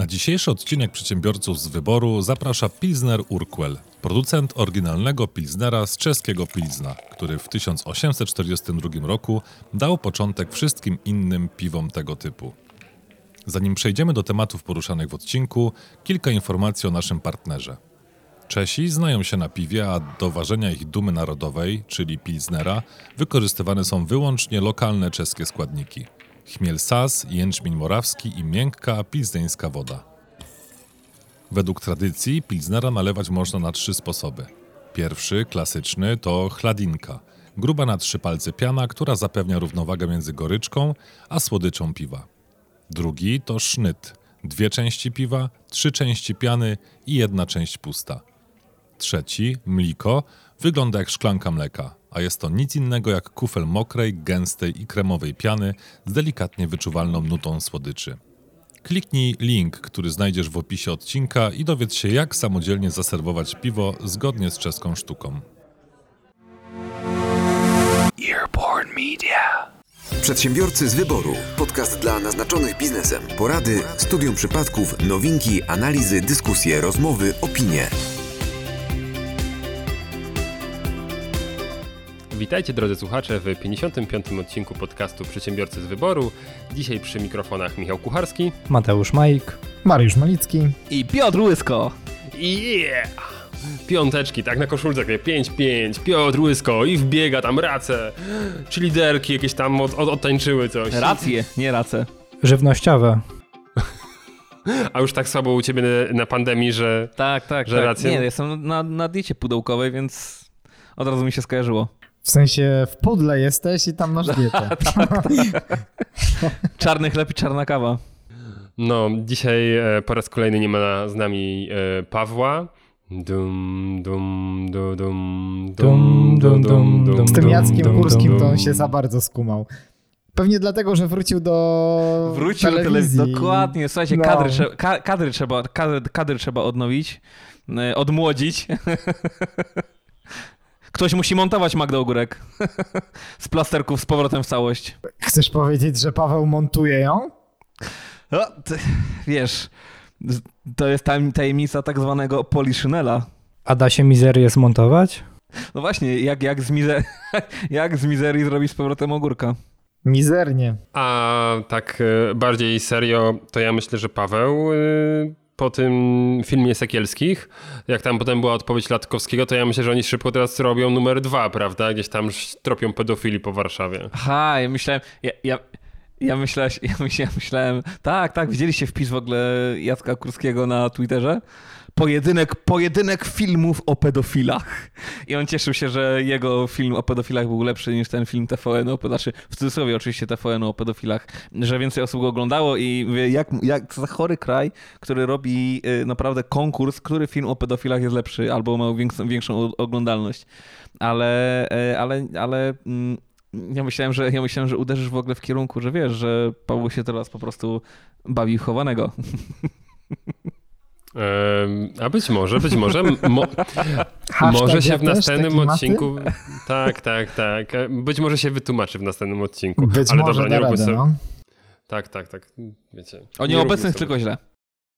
Na dzisiejszy odcinek Przedsiębiorców z Wyboru zaprasza Pilsner Urquell, producent oryginalnego Pilsnera z czeskiego Pilsna, który w 1842 roku dał początek wszystkim innym piwom tego typu. Zanim przejdziemy do tematów poruszanych w odcinku, kilka informacji o naszym partnerze. Czesi znają się na piwie, a do ważenia ich dumy narodowej, czyli Pilsnera, wykorzystywane są wyłącznie lokalne czeskie składniki – chmiel sas, jęczmień morawski i miękka pilzneńska woda. Według tradycji pilznera nalewać można na trzy sposoby. Pierwszy, klasyczny, to chladinka, gruba na trzy palce piana, która zapewnia równowagę między goryczką a słodyczą piwa. Drugi to sznyt, dwie części piwa, trzy części piany i jedna część pusta. Trzeci, mliko, wygląda jak szklanka mleka, a jest to nic innego jak kufel mokrej, gęstej i kremowej piany z delikatnie wyczuwalną nutą słodyczy. Kliknij link, który znajdziesz w opisie odcinka i dowiedz się, jak samodzielnie zaserwować piwo zgodnie z czeską sztuką. Earborn Media. Przedsiębiorcy z wyboru. Podcast dla naznaczonych biznesem. Porady, studium przypadków, nowinki, analizy, dyskusje, rozmowy, opinie. Witajcie drodzy słuchacze w 55. odcinku podcastu Przedsiębiorcy z Wyboru. Dzisiaj przy mikrofonach Michał Kucharski, Mateusz Majk, Mariusz Malicki i Piotr Łysko. Yeah! Piąteczki, tak na koszulce, 5-5, Piotr Łysko i wbiega tam race, czy liderki jakieś tam od, od, odtańczyły coś. Racje, nie race. Żywnościowe. A już tak słabo u ciebie na, na pandemii, że Tak, tak, że tak. rację? Nie, jestem na, na diecie pudełkowej, więc od razu mi się skojarzyło. W sensie w pudle jesteś i tam masz dietę. Czarny chleb i czarna kawa. No, dzisiaj e, po raz kolejny nie ma z nami e, Pawła. Dum, dum, du, dum, Dum, dum, dum, dum. Z tym Jackiem dum, Górskim to dum. on się za bardzo skumał. Pewnie dlatego, że wrócił do Wrócił do telewizji. Dokładnie, słuchajcie, No. kadry, kadry, trzeba, kadry, kadry trzeba odnowić, e, odmłodzić. Ktoś musi montować Magdę Ogórek z plasterków z powrotem w całość. Chcesz powiedzieć, że Paweł montuje ją? No, ty, wiesz, to jest tajemnica tak zwanego poliszynela. A da się mizerię zmontować? No właśnie, jak, jak, z mizer- jak z mizerii zrobić z powrotem ogórka? Mizernie. A tak e, bardziej serio, to ja myślę, że Paweł e, po tym filmie Sekielskich, jak tam potem była odpowiedź Latkowskiego, to ja myślę, że oni szybko teraz robią numer dwa, prawda? Gdzieś tam tropią pedofili po Warszawie. Aha, ja myślałem, ja, ja, ja, myślałem, ja, myślałem, ja myślałem, tak, tak, widzieliście wpis w ogóle Jacka Kurskiego na Twitterze? Pojedynek, pojedynek filmów o pedofilach. I on cieszył się, że jego film o pedofilach był lepszy niż ten film TVN o. Znaczy, w cudzysłowie oczywiście TVN o pedofilach, że więcej osób go oglądało i jak, jak za chory kraj, który robi y, naprawdę konkurs, który film o pedofilach jest lepszy albo ma większą, większą oglądalność. Ale, y, ale, ale mm, ja myślałem, że ja myślałem, że uderzysz w ogóle w kierunku, że wiesz, że Paweł się teraz po prostu bawi chowanego. A być może, być może. Mo, może się ja w następnym maty? odcinku. Tak, tak, tak. Być może się wytłumaczy w następnym odcinku. Być Ale może dobra, nie radę, sobie. no. Tak, tak, tak. Wiecie. O nie nieobecnych sobie. tylko źle.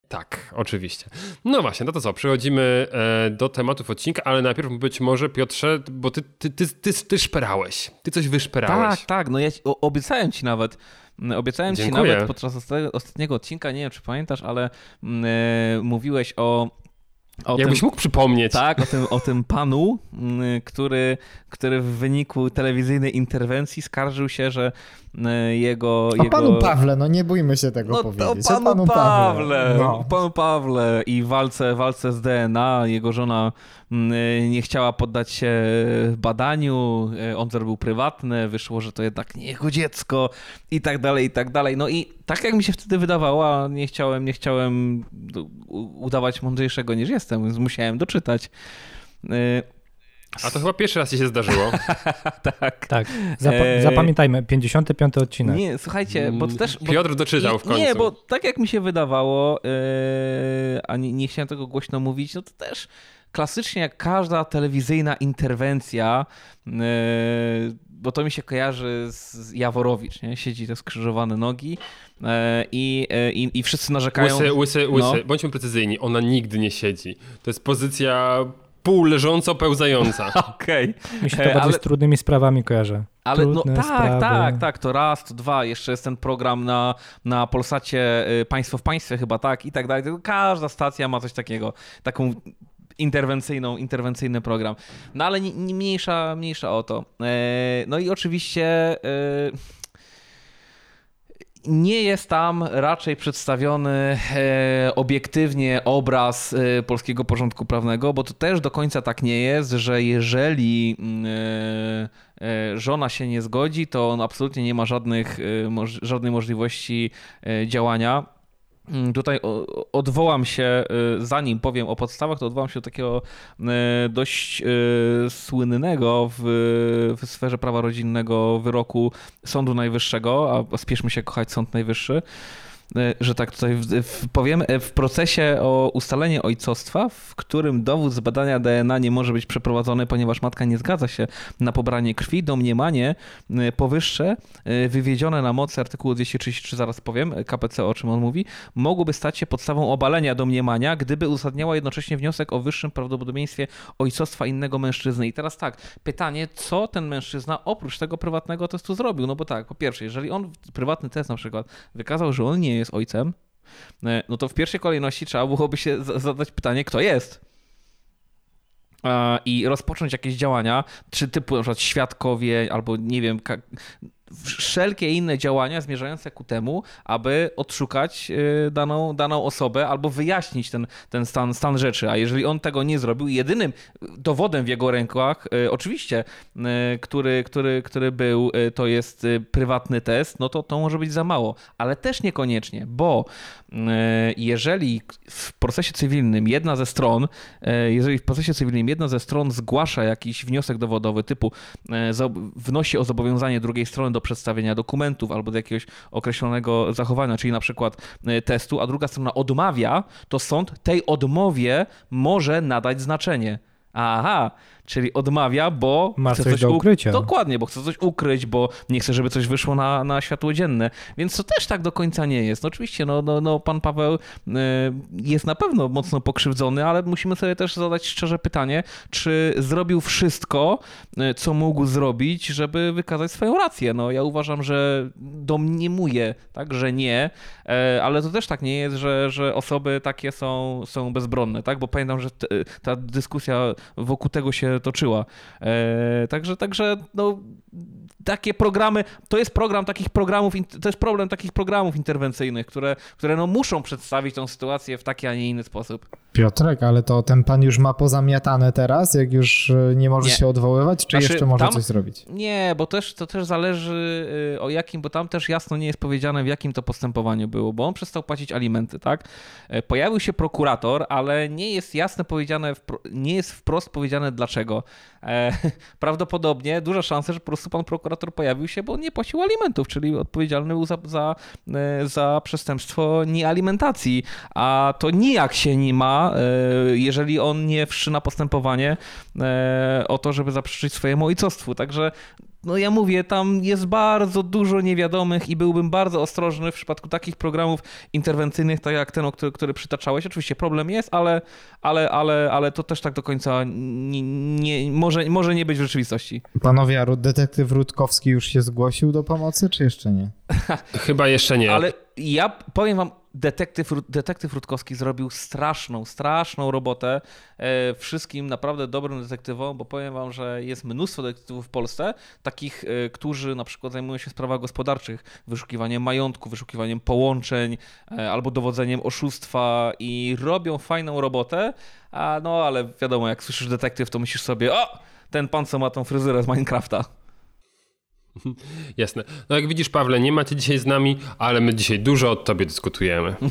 Tak, oczywiście. No właśnie, no to co, przechodzimy e, do tematów odcinka, ale najpierw być może Piotrze, bo ty, ty, ty, ty, ty szperałeś, ty coś wyszperałeś. Tak, tak, no ja obiecałem ci nawet, mm, obiecałem ci Dziękuję. nawet podczas ostatniego, ostatniego odcinka, nie wiem czy pamiętasz, ale mm, e, mówiłeś o, o Jakbyś tym, mógł przypomnieć. tak, o tym, o tym panu, mm, który, który w wyniku telewizyjnej interwencji skarżył się, że e, jego... O jego... panu Pawle, no nie bójmy się tego No powiedzieć. to O panu, Pawle, No. panu Pawle i walce, walce z DNA. Jego żona mm, nie chciała poddać się badaniu, e, on zrobił prywatne, wyszło, że to jednak nie jego dziecko i tak dalej, i tak dalej. No i tak jak mi się wtedy wydawało, a nie chciałem, nie chciałem udawać mądrzejszego niż jestem, więc musiałem doczytać. E, A to chyba pierwszy raz ci się zdarzyło. tak. Tak. Zapa- Eee, zapamiętajmy, 55 odcinek. Nie, słuchajcie, bo to też... Bo... Piotr doczytał w końcu. Nie, bo tak jak mi się wydawało, yy, a nie, nie chciałem tego głośno mówić, no to też klasycznie jak każda telewizyjna interwencja, yy, bo to mi się kojarzy z Jaworowicz, nie? Siedzi te skrzyżowane nogi yy, i, yy, i, i wszyscy narzekają... Łysy, łysy, łysy. No. Bądźmy precyzyjni, ona nigdy nie siedzi. To jest pozycja półleżąco, pełzająca. Okej. Mi się to E, bardziej ale- z trudnymi sprawami kojarzy. Ale no Trudne tak, sprawy. tak, tak, to raz, to dwa, jeszcze jest ten program na, na Polsacie y, Państwo w Państwie chyba, tak, i tak dalej. Każda stacja ma coś takiego, taką interwencyjną, interwencyjny program. No ale nie, nie mniejsza, mniejsza o to. E, No i oczywiście e, nie jest tam raczej przedstawiony e, obiektywnie obraz polskiego porządku prawnego, bo to też do końca tak nie jest, że jeżeli mm, żona się nie zgodzi, to on absolutnie nie ma żadnych, żadnej możliwości działania. Mm, Tutaj odwołam się, y, zanim powiem o podstawach, to odwołam się do takiego y, dość y, słynnego w, w sferze prawa rodzinnego wyroku Sądu Najwyższego, a spieszmy się kochać Sąd Najwyższy, że tak tutaj powiem, y, w procesie o ustalenie ojcostwa, w którym dowód z badania DNA nie może być przeprowadzony, ponieważ matka nie zgadza się na pobranie krwi, domniemanie y, powyższe, wywiedzione na mocy artykułu 233, zaraz powiem, KPC o czym on mówi, mogłoby stać się podstawą obalenia domniemania, gdyby uzasadniała jednocześnie wniosek o wyższym prawdopodobieństwie ojcostwa innego mężczyzny. I teraz tak, pytanie, co ten mężczyzna oprócz tego prywatnego testu zrobił? No bo tak, po pierwsze, jeżeli on prywatny test na przykład wykazał, że on nie jest ojcem, e, no to w pierwszej kolejności trzeba byłoby się za- zadać pytanie, kto jest. I rozpocząć jakieś działania, czy typu na przykład świadkowie, albo nie wiem, wszelkie inne działania zmierzające ku temu, aby odszukać y, daną, daną osobę albo wyjaśnić ten, ten stan, stan rzeczy. A jeżeli on tego nie zrobił, jedynym dowodem w jego rękach, y, oczywiście, y, który, który, który był, to jest prywatny test, no to to może być za mało. Ale też niekoniecznie, bo jeżeli w procesie cywilnym jedna ze stron, jeżeli w procesie cywilnym jedna ze stron zgłasza jakiś wniosek dowodowy typu wnosi o zobowiązanie drugiej strony do przedstawienia dokumentów albo do jakiegoś określonego zachowania, czyli na przykład e, testu, a druga strona odmawia, to sąd tej odmowie może nadać znaczenie. Aha, czyli odmawia, bo Ma chce coś do u- ukrycia. Dokładnie, bo chce coś ukryć, bo nie chce, żeby coś wyszło na, na światło dzienne. Więc to też tak do końca nie jest. No oczywiście, no, no, no pan Paweł e, jest na pewno mocno pokrzywdzony, ale musimy sobie też zadać szczerze pytanie, czy zrobił wszystko, e, co mógł zrobić, żeby wykazać swoją rację. No ja uważam, że domniemuję, tak, że nie, e, ale to też tak nie jest, że, że osoby takie są, są bezbronne, tak, bo pamiętam, że t, ta dyskusja wokół tego się toczyła. E, także, także no, takie programy, to jest program takich programów, to jest problem takich programów interwencyjnych, które, które no muszą przedstawić tą sytuację w taki, a nie inny sposób. Piotrek, ale to ten pan już ma pozamiatane teraz, jak już e, nie może Nie. się odwoływać, czy Znaczy, jeszcze może tam- coś zrobić? Nie, bo też to też zależy y, o jakim, bo tam też jasno nie jest powiedziane w jakim to postępowaniu było, bo on przestał płacić alimenty, tak? E, Pojawił się prokurator, ale nie jest jasne powiedziane, nie jest wprost powiedziane dlaczego. E, Prawdopodobnie duża szansa, że po prostu pan prokurator pojawił się, bo nie płacił alimentów, czyli odpowiedzialny był za, za, e, za przestępstwo niealimentacji, a to nijak się nie ma, e, jeżeli on nie wszczyna postępowanie e, o to, żeby zaprzeczyć swojemu ojcostwu. Także no ja mówię, tam jest bardzo dużo niewiadomych i byłbym bardzo ostrożny w przypadku takich programów interwencyjnych, tak jak ten, o który, który przytaczałeś. Oczywiście problem jest, ale, ale, ale, ale to też tak do końca nie, nie, może, może nie być w rzeczywistości. Panowie, a detektyw Rutkowski już się zgłosił do pomocy, czy jeszcze nie? Chyba jeszcze nie. Ale ja powiem wam, detektyw, detektyw Rutkowski zrobił straszną, straszną robotę e, wszystkim naprawdę dobrym detektywom, bo powiem wam, że jest mnóstwo detektywów w Polsce, takich, e, którzy na przykład zajmują się w sprawach gospodarczych, wyszukiwaniem majątku, wyszukiwaniem połączeń e, albo dowodzeniem oszustwa i robią fajną robotę, a no ale wiadomo, jak słyszysz detektyw, to myślisz sobie, o, ten pan, co ma tą fryzurę z Minecrafta. Jasne. No jak widzisz, Pawle, nie macie dzisiaj z nami, ale my dzisiaj dużo o tobie dyskutujemy.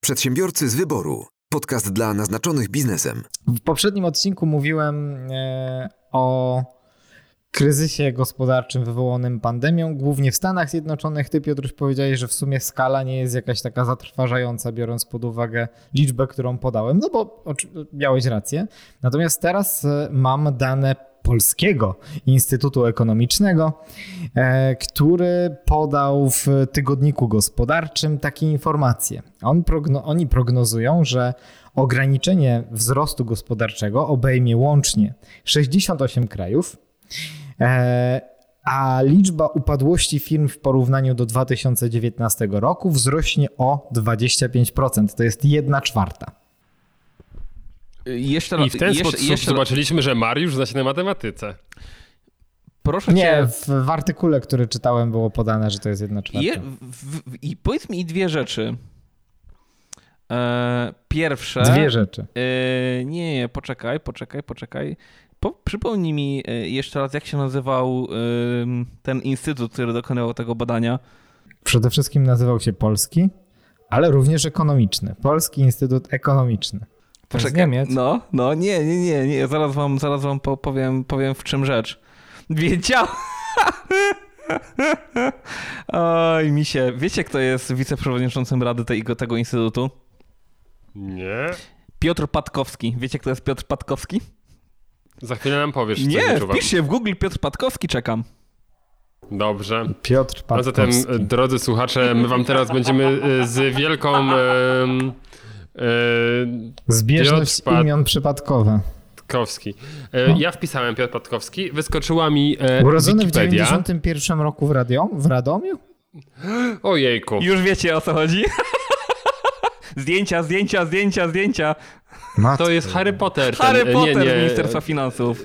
Przedsiębiorcy z wyboru. Podcast dla naznaczonych biznesem. W poprzednim odcinku mówiłem e, o kryzysie gospodarczym wywołanym pandemią, głównie w Stanach Zjednoczonych. Ty, Piotruś, powiedziałeś, że w sumie skala nie jest jakaś taka zatrważająca, biorąc pod uwagę liczbę, którą podałem, no bo miałeś rację. Natomiast teraz e, mam dane Polskiego Instytutu Ekonomicznego, e, który podał w tygodniku gospodarczym takie informacje. On progno oni prognozują, że ograniczenie wzrostu gospodarczego obejmie łącznie 68 krajów, e, a liczba upadłości firm w porównaniu do 2019 roku wzrośnie o 25%. To jest 1 czwarta. Jeszcze, I w ten jeszcze, sposób jeszcze... zobaczyliśmy, że Mariusz zna się na matematyce. Proszę Nie, cię... w, w, artykule, który czytałem, było podane, że to jest 1 czwarta. Je, I powiedz mi dwie rzeczy. E, pierwsze. Dwie rzeczy. E, nie, nie, poczekaj, poczekaj, poczekaj. Po, przypomnij mi e, jeszcze raz, jak się nazywał ten instytut, który dokonywał tego badania. Przede wszystkim nazywał się Polski, ale również ekonomiczny. Polski Instytut Ekonomiczny. Poczekaj, Niemiec. No, no, nie, nie, nie, nie. Zaraz wam, zaraz wam powiem, powiem w czym rzecz. Wiedział. Oj, misie. Wiecie, kto jest wiceprzewodniczącym Rady tego, tego instytutu? Nie. Piotr Patkowski. Wiecie, kto jest Piotr Patkowski? Za chwilę nam powiesz, Nie, co wpisz się w Google Piotr Patkowski, czekam. Dobrze. Piotr Patkowski. A zatem, drodzy słuchacze, my wam teraz będziemy y, z wielką... Yy, Zbieżność Piotr imion przypadkowe. Patkowski. E, ja wpisałem Piotr Patkowski, wyskoczyła mi e, Urodzony Wikipedia. w 91 roku w, radio, w Radomiu? Ojejku. Już wiecie o co chodzi? zdjęcia, zdjęcia, zdjęcia, zdjęcia. Matko. To jest Harry Potter. Ten, Harry Potter nie, nie. Ministerstwa Finansów.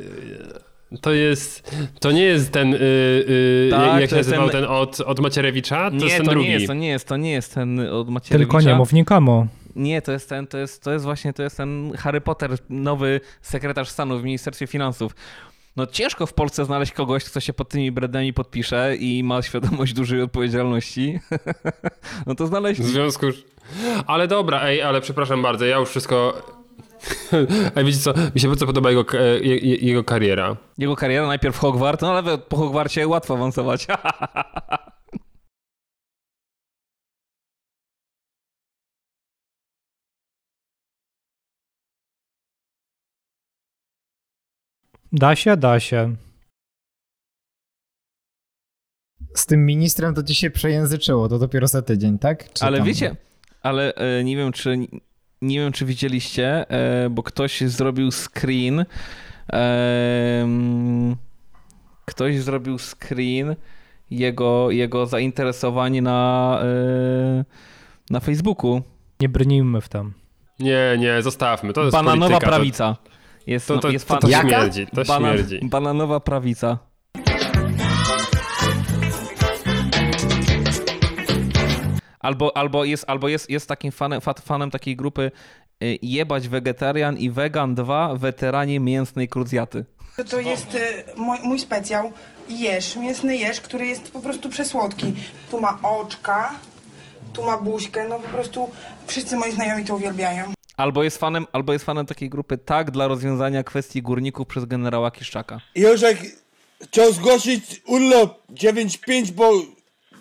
To jest, to nie jest ten, yy, yy, tak, jak się nazywał ten, ten od, od Macierewicza? To nie, jest ten to drugi. Nie jest, to nie jest, to nie jest ten od Macierewicza. Tylko nie mów nikomu. Nie, to jest ten, to jest, to jest właśnie, to jest ten Harry Potter, nowy sekretarz stanu w Ministerstwie Finansów. No ciężko w Polsce znaleźć kogoś, kto się pod tymi brandami podpisze i ma świadomość dużej odpowiedzialności. no to znaleźć. W związku Ale dobra, ej, ale przepraszam bardzo, ja już wszystko... A wiecie co, mi się bardzo podoba jego, jego kariera. Jego kariera, najpierw Hogwart, no ale po Hogwarcie łatwo awansować. Da się, da się. Z tym ministrem to ci się przejęzyczyło, to dopiero za tydzień, tak? Czy ale tam... wiecie, ale e, nie wiem, czy nie wiem, czy widzieliście, e, bo ktoś zrobił screen. E, ktoś zrobił screen jego, jego zainteresowanie na, na Facebooku. Nie brnijmy w tam. Nie, nie, zostawmy. To jest Bananowa polityka, prawica. To... Jest, to, to, jest to, to śmierdzi, to Bana, śmierdzi. Bananowa prawica. Albo, albo, jest, albo jest, jest takim fanem, fanem takiej grupy y, jebać wegetarian i vegan 2 weteranie mięsnej krucjaty. To jest y, mój, mój specjał. Jesz, mięsny jesz, który jest po prostu przesłodki. Tu ma oczka, tu ma buźkę, no po prostu wszyscy moi znajomi to uwielbiają. Albo jest fanem, albo jest fanem takiej grupy tak dla rozwiązania kwestii górników przez generała Kiszczaka. Jożek chciał zgłosić urlop 9-5, bo,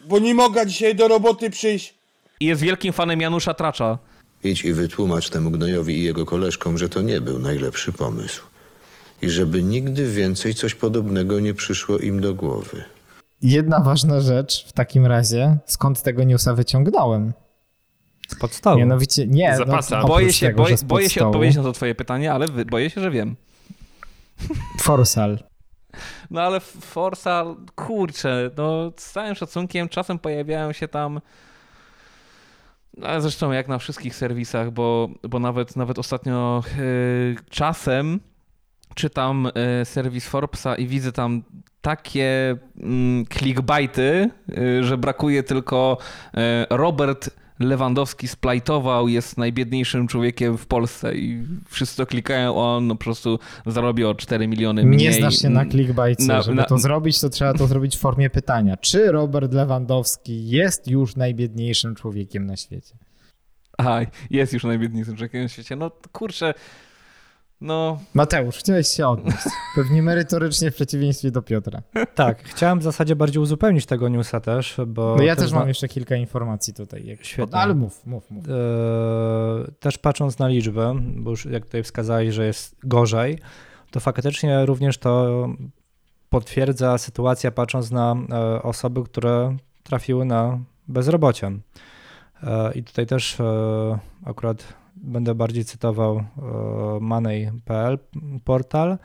bo nie mogę dzisiaj do roboty przyjść. I jest wielkim fanem Janusza Tracza. Idź i wytłumacz temu gnojowi i jego koleżkom, że to nie był najlepszy pomysł. I żeby nigdy więcej coś podobnego nie przyszło im do głowy. Jedna ważna rzecz w takim razie, skąd tego newsa wyciągnąłem. Podstawy. Mianowicie, nie. Zapasa. No, boję się, tego, boję, boję się odpowiedzieć na to twoje pytanie, ale boję się, że wiem. Forsal. No ale Forsal, kurczę, no z całym szacunkiem czasem pojawiają się tam ale zresztą jak na wszystkich serwisach, bo, bo nawet, nawet ostatnio yy, czasem czytam yy, serwis Forbesa i widzę tam takie yy, clickbaity, y, że brakuje tylko Robert Lewandowski splajtował, jest najbiedniejszym człowiekiem w Polsce i wszyscy to klikają, on po prostu zarobi o 4 miliony mniej. Nie znasz się na clickbaitie. Na, Żeby na... to zrobić, to trzeba to zrobić w formie pytania. Czy Robert Lewandowski jest już najbiedniejszym człowiekiem na świecie? A, jest już najbiedniejszym człowiekiem na świecie. No kurczę, No. Mateusz, chciałeś się odnieść. Pewnie merytorycznie w przeciwieństwie do Piotra. Tak, chciałem w zasadzie bardziej uzupełnić tego newsa też, bo... No ja też mam jeszcze kilka informacji tutaj. Jak... Świetnie. Ale mów, mów, mów. Eee, też patrząc na liczbę, bo już jak tutaj wskazałeś, że jest gorzej, to faktycznie również to potwierdza sytuacja patrząc na e, osoby, które trafiły na bezrobocie. E, I tutaj też e, akurat będę bardziej cytował e, Money.pl portal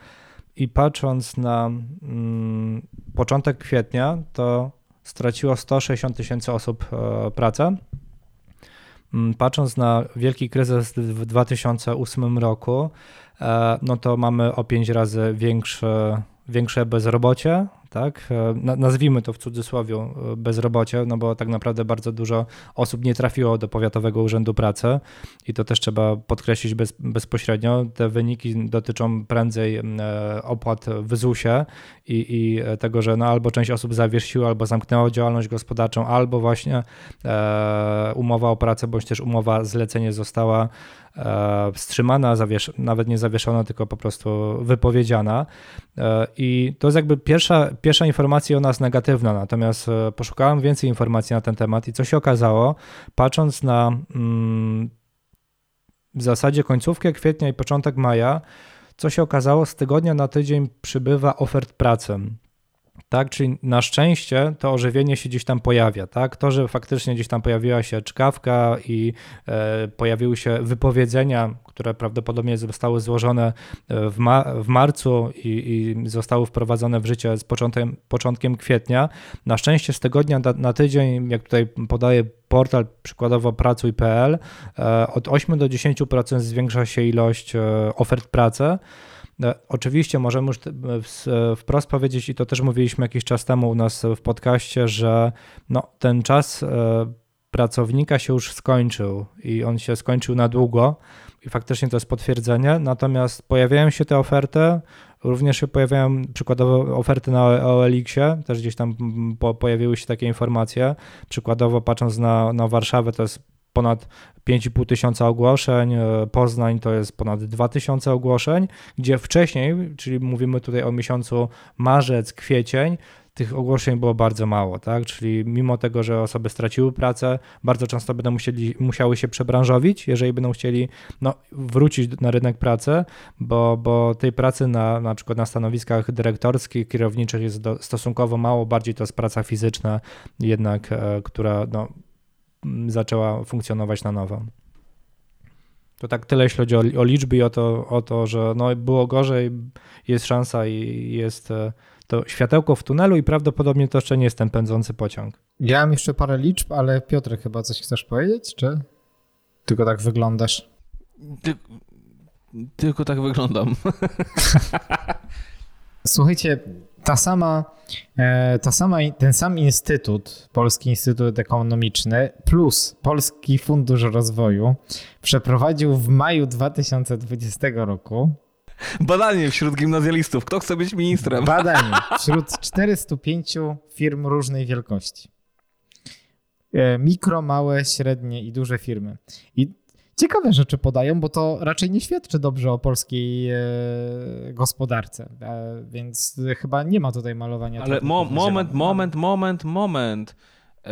i patrząc na mm, początek kwietnia, to straciło 160 tysięcy osób e, pracę. Mm, Patrząc na wielki kryzys w 2008 roku, e, no to mamy o 5 razy większe, większe bezrobocie, tak? E, na- Nazwijmy to w cudzysłowie e, bezrobocie, no bo tak naprawdę bardzo dużo osób nie trafiło do Powiatowego Urzędu Pracy i to też trzeba podkreślić bez, bezpośrednio. Te wyniki dotyczą prędzej e, opłat w ZUS-ie i, i tego, że no albo część osób zawiesiła, albo zamknęła działalność gospodarczą, albo właśnie e, umowa o pracę, bądź też umowa zlecenie została wstrzymana, zawiesz- nawet nie zawieszona, tylko po prostu wypowiedziana. E, I to jest jakby pierwsza, pierwsza informacja o nas negatywna, natomiast e, poszukałem więcej informacji na ten temat i co się okazało, patrząc na mm, w zasadzie końcówkę kwietnia i początek maja, co się okazało, z tygodnia na tydzień przybywa ofert pracy. Tak, czyli na szczęście to ożywienie się gdzieś tam pojawia, tak? To, że faktycznie gdzieś tam pojawiła się czkawka i e, pojawiły się wypowiedzenia, które prawdopodobnie zostały złożone e, w, ma w marcu i, i zostały wprowadzone w życie z początkiem, początkiem kwietnia. Na szczęście z tygodnia na, na tydzień, jak tutaj podaje portal przykładowo pracuj.pl, e, od 8 do 10% zwiększa się ilość e, ofert pracy. E, Oczywiście możemy już w- e, wprost powiedzieć, i to też mówiliśmy jakiś czas temu u nas w podcaście, że no, ten czas e, pracownika się już skończył i on się skończył na długo i faktycznie to jest potwierdzenie. Natomiast pojawiają się te oferty, również się pojawiają przykładowo oferty na OLX-ie, też gdzieś tam po, pojawiły się takie informacje. Przykładowo patrząc na, na Warszawę, to jest ponad 5,5 tysiąca ogłoszeń, e, Poznań to jest ponad 2 tysiące ogłoszeń, gdzie wcześniej, czyli mówimy tutaj o miesiącu marzec, kwiecień, tych ogłoszeń było bardzo mało, tak? Czyli mimo tego, że osoby straciły pracę, bardzo często będą musieli, musiały się przebranżowić, jeżeli będą chcieli no, wrócić na rynek pracy, bo, bo tej pracy na, na przykład na stanowiskach dyrektorskich, kierowniczych jest do, stosunkowo mało, bardziej to jest praca fizyczna jednak, e, która no, zaczęła funkcjonować na nowo. To tak tyle, jeśli chodzi o, o liczby i o to, o to, że no, było gorzej, jest szansa i jest e, to światełko w tunelu i prawdopodobnie to jeszcze nie jest ten pędzący pociąg. Ja mam jeszcze parę liczb, ale Piotr, chyba coś chcesz powiedzieć, czy tylko tak wyglądasz? Ty, tylko tak wyglądam. Słuchajcie, ta sama, e, ta sama, ten sam instytut, Polski Instytut Ekonomiczny plus Polski Fundusz Rozwoju przeprowadził w maju 2020 roku Badanie wśród gimnazjalistów. Kto chce być ministrem? badanie wśród 405 firm różnej wielkości. E, Mikro, małe, średnie i duże firmy. I ciekawe rzeczy podają, bo to raczej nie świadczy dobrze o polskiej e, gospodarce, e, więc chyba nie ma tutaj malowania. Ale mo moment, moment, moment, moment. Yy,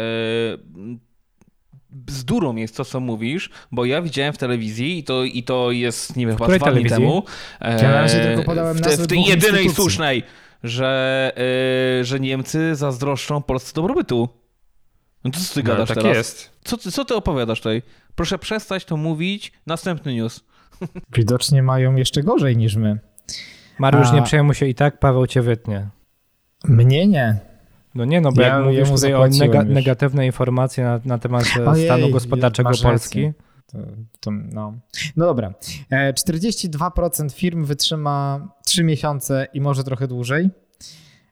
bzdurą jest to, co mówisz, bo ja widziałem w telewizji i to, i to jest, nie wiem, chyba dwa dni temu. Ja na razie e, tylko podałem w, te, w tej jedynej słusznej, że, e, że Niemcy zazdroszczą Polsce dobrobytu. No to co ty No, gadasz tak teraz? jest. Co, ty- co ty opowiadasz tutaj? Proszę przestać to mówić. Następny news. Widocznie mają jeszcze gorzej niż my. Mariusz, A- nie przejmuj się i tak Paweł cię wytnie. Mnie nie. No nie, no bo Ja jak mówisz tutaj o nega- już. negatywne informacje na, na temat e, Ojej, stanu gospodarczego Polski. To, to, no. no dobra. E, 42% firm wytrzyma 3 miesiące i może trochę dłużej.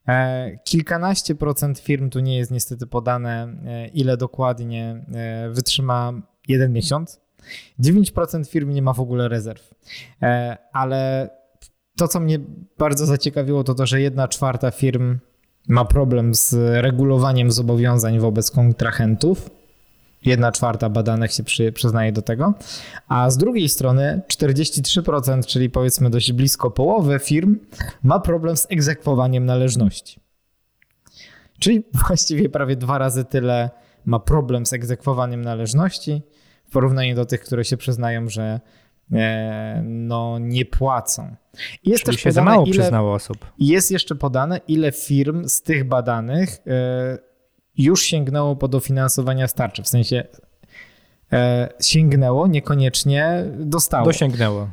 E, Kilkanaście procent firm, tu nie jest niestety podane, e, ile dokładnie e, wytrzyma jeden miesiąc. 9% firm nie ma w ogóle rezerw. E, Ale to, co mnie bardzo zaciekawiło, to to, że jedna czwarta firm ma problem z regulowaniem zobowiązań wobec kontrahentów. Jedna czwarta badanych się przy, przyznaje do tego. A z drugiej strony 43%, czyli powiedzmy dość blisko połowy firm, ma problem z egzekwowaniem należności. Czyli właściwie prawie dwa razy tyle ma problem z egzekwowaniem należności w porównaniu do tych, które się przyznają, że e, no, nie płacą. I jest Czyli też się podane, za mało ile, przyznało osób. Jest jeszcze podane, ile firm z tych badanych e, już sięgnęło po dofinansowania starcze, w sensie e, sięgnęło, niekoniecznie dostało. Dosięgnęło.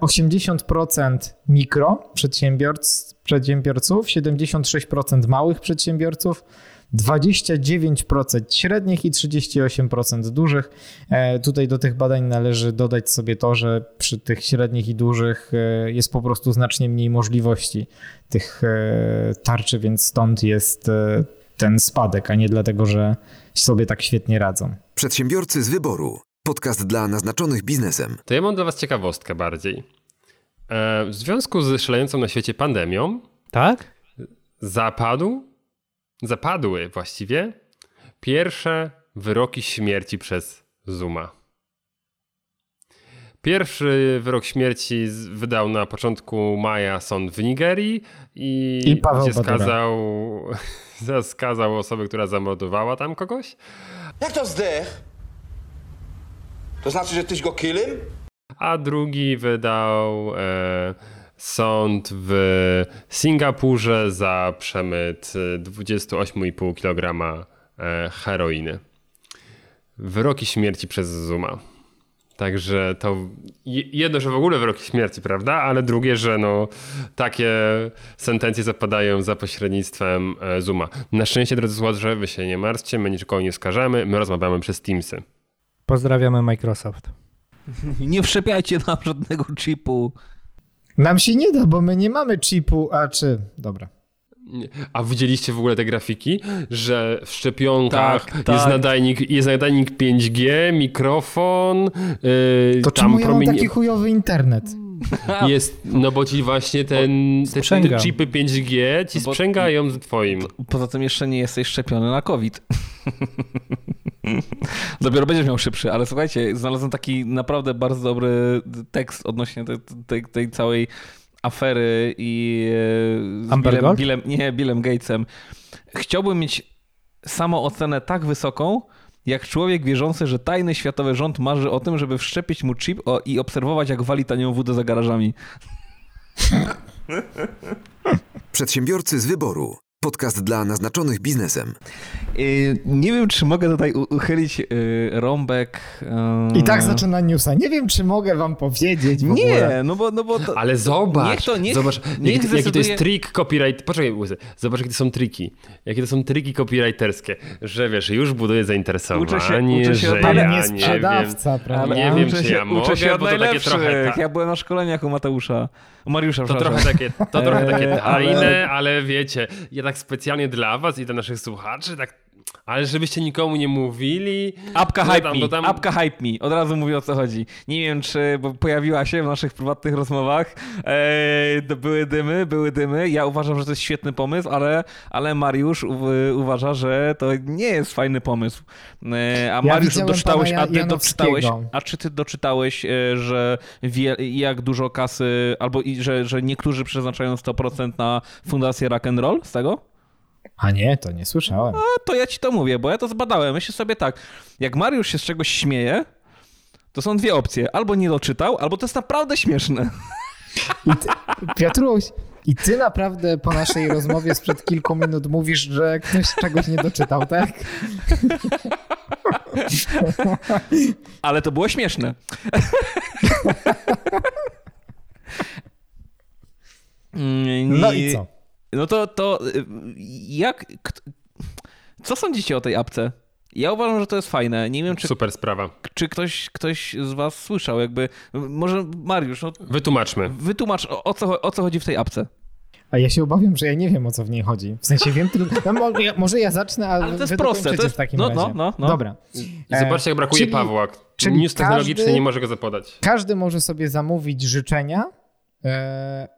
80% mikro przedsiębiorców, 76% małych przedsiębiorców, 29% średnich i 38% dużych. E, tutaj do tych badań należy dodać sobie to, że przy tych średnich i dużych e, jest po prostu znacznie mniej możliwości tych e, tarczy, więc stąd jest ten spadek, a nie dlatego, że sobie tak świetnie radzą. Przedsiębiorcy z wyboru. Podcast dla naznaczonych biznesem. To ja mam dla Was ciekawostkę bardziej. W związku z szalejącą na świecie pandemią, tak? Zapadł zapadły właściwie pierwsze wyroki śmierci przez Zuma. Pierwszy wyrok śmierci wydał na początku maja sąd w Nigerii i, I Paweł skazał, skazał osobę, która zamordowała tam kogoś. Jak to zdech? To znaczy, że tyś go killem? A drugi wydał e, sąd w Singapurze za przemyt 28,5 kg e, heroiny. Wyroki śmierci przez Zuma. Także to jedno, że w ogóle wyroki śmierci, prawda? Ale drugie, że no, takie sentencje zapadają za pośrednictwem e, Zuma. Na szczęście, drodzy słuchacze, wy się nie martwcie, my nikogo nie skażemy, my rozmawiamy przez Teamsy. Pozdrawiamy Microsoft. Nie wszczepiajcie nam żadnego chipu. Nam się nie da, bo my nie mamy chipu, a czy... Dobra. A widzieliście w ogóle te grafiki, że w szczepionkach tak, tak. jest, nadajnik, jest nadajnik 5G, mikrofon. Yy, to czemu ja mam taki chujowy internet? Jest, no bo ci właśnie ten, te, te chipy 5G ci no sprzęgają z twoim. Poza tym jeszcze nie jesteś szczepiony na COVID. Dopiero będziesz miał szybszy, ale słuchajcie, znalazłem taki naprawdę bardzo dobry tekst odnośnie tej, tej, tej całej afery i e, z Billem, Billem, nie, Billem Gatesem. Chciałbym mieć samoocenę tak wysoką, jak człowiek wierzący, że tajny światowy rząd marzy o tym, żeby wszczepić mu chip o, i obserwować, jak wali tanią wódę za garażami. Przedsiębiorcy z wyboru. Podcast dla naznaczonych biznesem. Y, nie wiem, czy mogę tutaj uchylić y, rąbek. I tak zaczyna newsa. Nie wiem, czy mogę wam powiedzieć. nie, no bo. No bo to, Ale zobacz. Niech to, niech, zobacz, niech jaki, jaki to jest trik copyright. Poczekaj, łysy. Zobacz, jakie to są triki. Jakie to są triki copywriterskie. Że wiesz, już buduje zainteresowanie. Uczę się, uczę się że ja nie sprzedawca, nie wiem, Nie wiem, czy ja mogę, się od bo to takie trochę. Ja byłem na szkoleniach u Mateusza. Mariusza, to trochę takie, to trochę takie tajne, ale... ale wiecie, ja tak specjalnie dla was i dla naszych słuchaczy, tak ale żebyście nikomu nie mówili. Apka hype tam, me, tam... apka hype me. Od razu mówię o co chodzi. Nie wiem, czy bo pojawiła się w naszych prywatnych rozmowach. Eee, były dymy, były dymy. Ja uważam, że to jest świetny pomysł, ale, ale Mariusz u, uważa, że to nie jest fajny pomysł. Eee, a Mariusz, doczytałeś, a ty doczytałeś, a czy ty doczytałeś, e, że wie, jak dużo kasy, albo i, że, że niektórzy przeznaczają 100% na fundację rock and roll z tego? A nie, to nie słyszałem. A to ja ci to mówię, bo ja to zbadałem. Myślę sobie tak, jak Mariusz się z czegoś śmieje, to są dwie opcje. Albo nie doczytał, albo to jest naprawdę śmieszne. I ty, Piotruś, i ty naprawdę po naszej rozmowie sprzed kilku minut mówisz, że ktoś czegoś nie doczytał, tak? Ale to było śmieszne. No i co? No to, to y, jak... Co sądzicie o tej apce? Ja uważam, że to jest fajne. Nie wiem, czy. Super sprawa. Czy ktoś, ktoś z Was słyszał, jakby. Może Mariusz. No, Wytłumaczmy. Wytłumacz, o, o, co, o co chodzi w tej apce. A ja się obawiam, że ja nie wiem, o co w niej chodzi. W sensie wiem tylko. No, może ja zacznę, ale, ale to jest proste. To jest w takim no, razie. No, no, no. Dobra. I zobaczcie, jak brakuje czyli, Pawła. Czyli News technologiczny nie może go zapodać. Każdy może sobie zamówić życzenia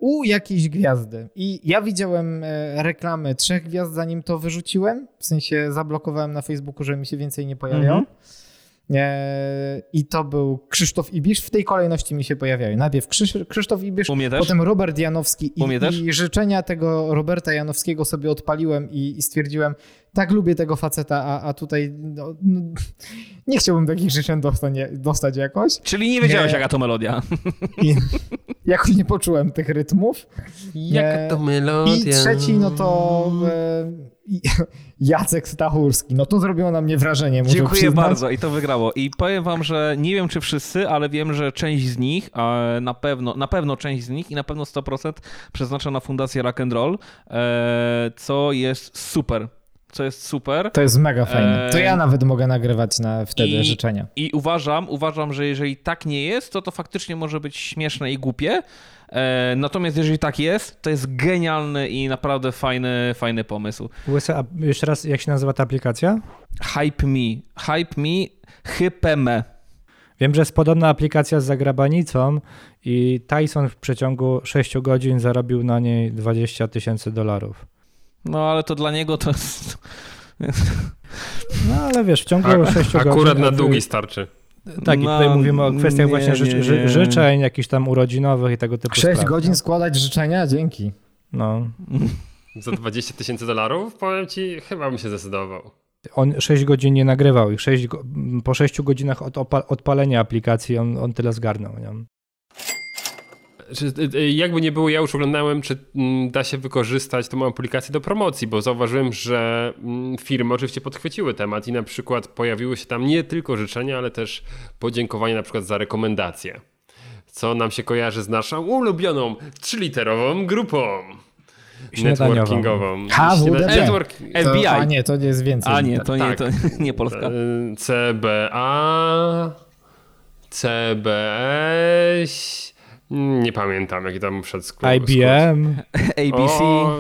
u jakiejś gwiazdy. I ja widziałem e, reklamy trzech gwiazd, zanim to wyrzuciłem. W sensie zablokowałem na Facebooku, że mi się więcej nie pojawią. Mhm. E, I to był Krzysztof Ibisz. W tej kolejności mi się pojawiają. Najpierw Krzysz, Krzysztof Ibisz, potem Robert Janowski. I? I życzenia tego Roberta Janowskiego sobie odpaliłem i, i stwierdziłem, tak lubię tego faceta, a, a tutaj no, no, nie chciałbym takich życzeń dostać, dostać jakoś. Czyli nie wiedziałeś, Nie. jaka to melodia. I jakoś nie poczułem tych rytmów. Jaka to melodia. I trzeci, no to e, Jacek Stachurski. No to zrobiło na mnie wrażenie, Dziękuję przyznać. bardzo i to wygrało. I powiem wam, że nie wiem czy wszyscy, ale wiem, że część z nich, na pewno, na pewno część z nich i na pewno 100% przeznacza na fundację Rock and Roll, e, co jest super. Co jest super. To jest mega fajne. To ja nawet mogę nagrywać na wtedy i- życzenia. I uważam, uważam, że jeżeli tak nie jest, to to faktycznie może być śmieszne i głupie. E, natomiast jeżeli tak jest, to jest genialny i naprawdę fajny, fajny pomysł. Łysy, a jeszcze raz, jak się nazywa ta aplikacja? Hype Me. Hype Me. Hypeme. Wiem, że jest podobna aplikacja z zagrabanicą i Tyson w przeciągu 6 godzin zarobił na niej 20 tysięcy dolarów. No ale to dla niego to jest... No ale wiesz, w ciągu A, 6 godzin... akurat na długi starczy. Tak, i No, tutaj mówimy o kwestiach nie, właśnie ży, nie, ży, nie. życzeń, jakichś tam urodzinowych i tego typu Sześć spraw. godzin składać życzenia? Dzięki. No. Za 20 tysięcy dolarów? Powiem ci, chyba bym się zdecydował. On 6 godzin nie nagrywał i 6, go- po 6 godzinach od opa- odpalenia aplikacji on, on tyle zgarnął. Nie? Czy, y, y, jakby nie było, ja już oglądałem, czy mm, da się wykorzystać tą aplikację do promocji, bo zauważyłem, że mm, firmy oczywiście podchwyciły temat i na przykład pojawiły się tam nie tylko życzenia, ale też podziękowania na przykład za rekomendacje. Co nam się kojarzy z naszą ulubioną trzyliterową grupą networkingową. Śniada- Network... To, FBI. a nie, to nie jest więcej. A nie, to nie, Tak. to nie Polska. Y, CBA, CBS, nie pamiętam jaki tam przed sklepem. IBM, ABC. O,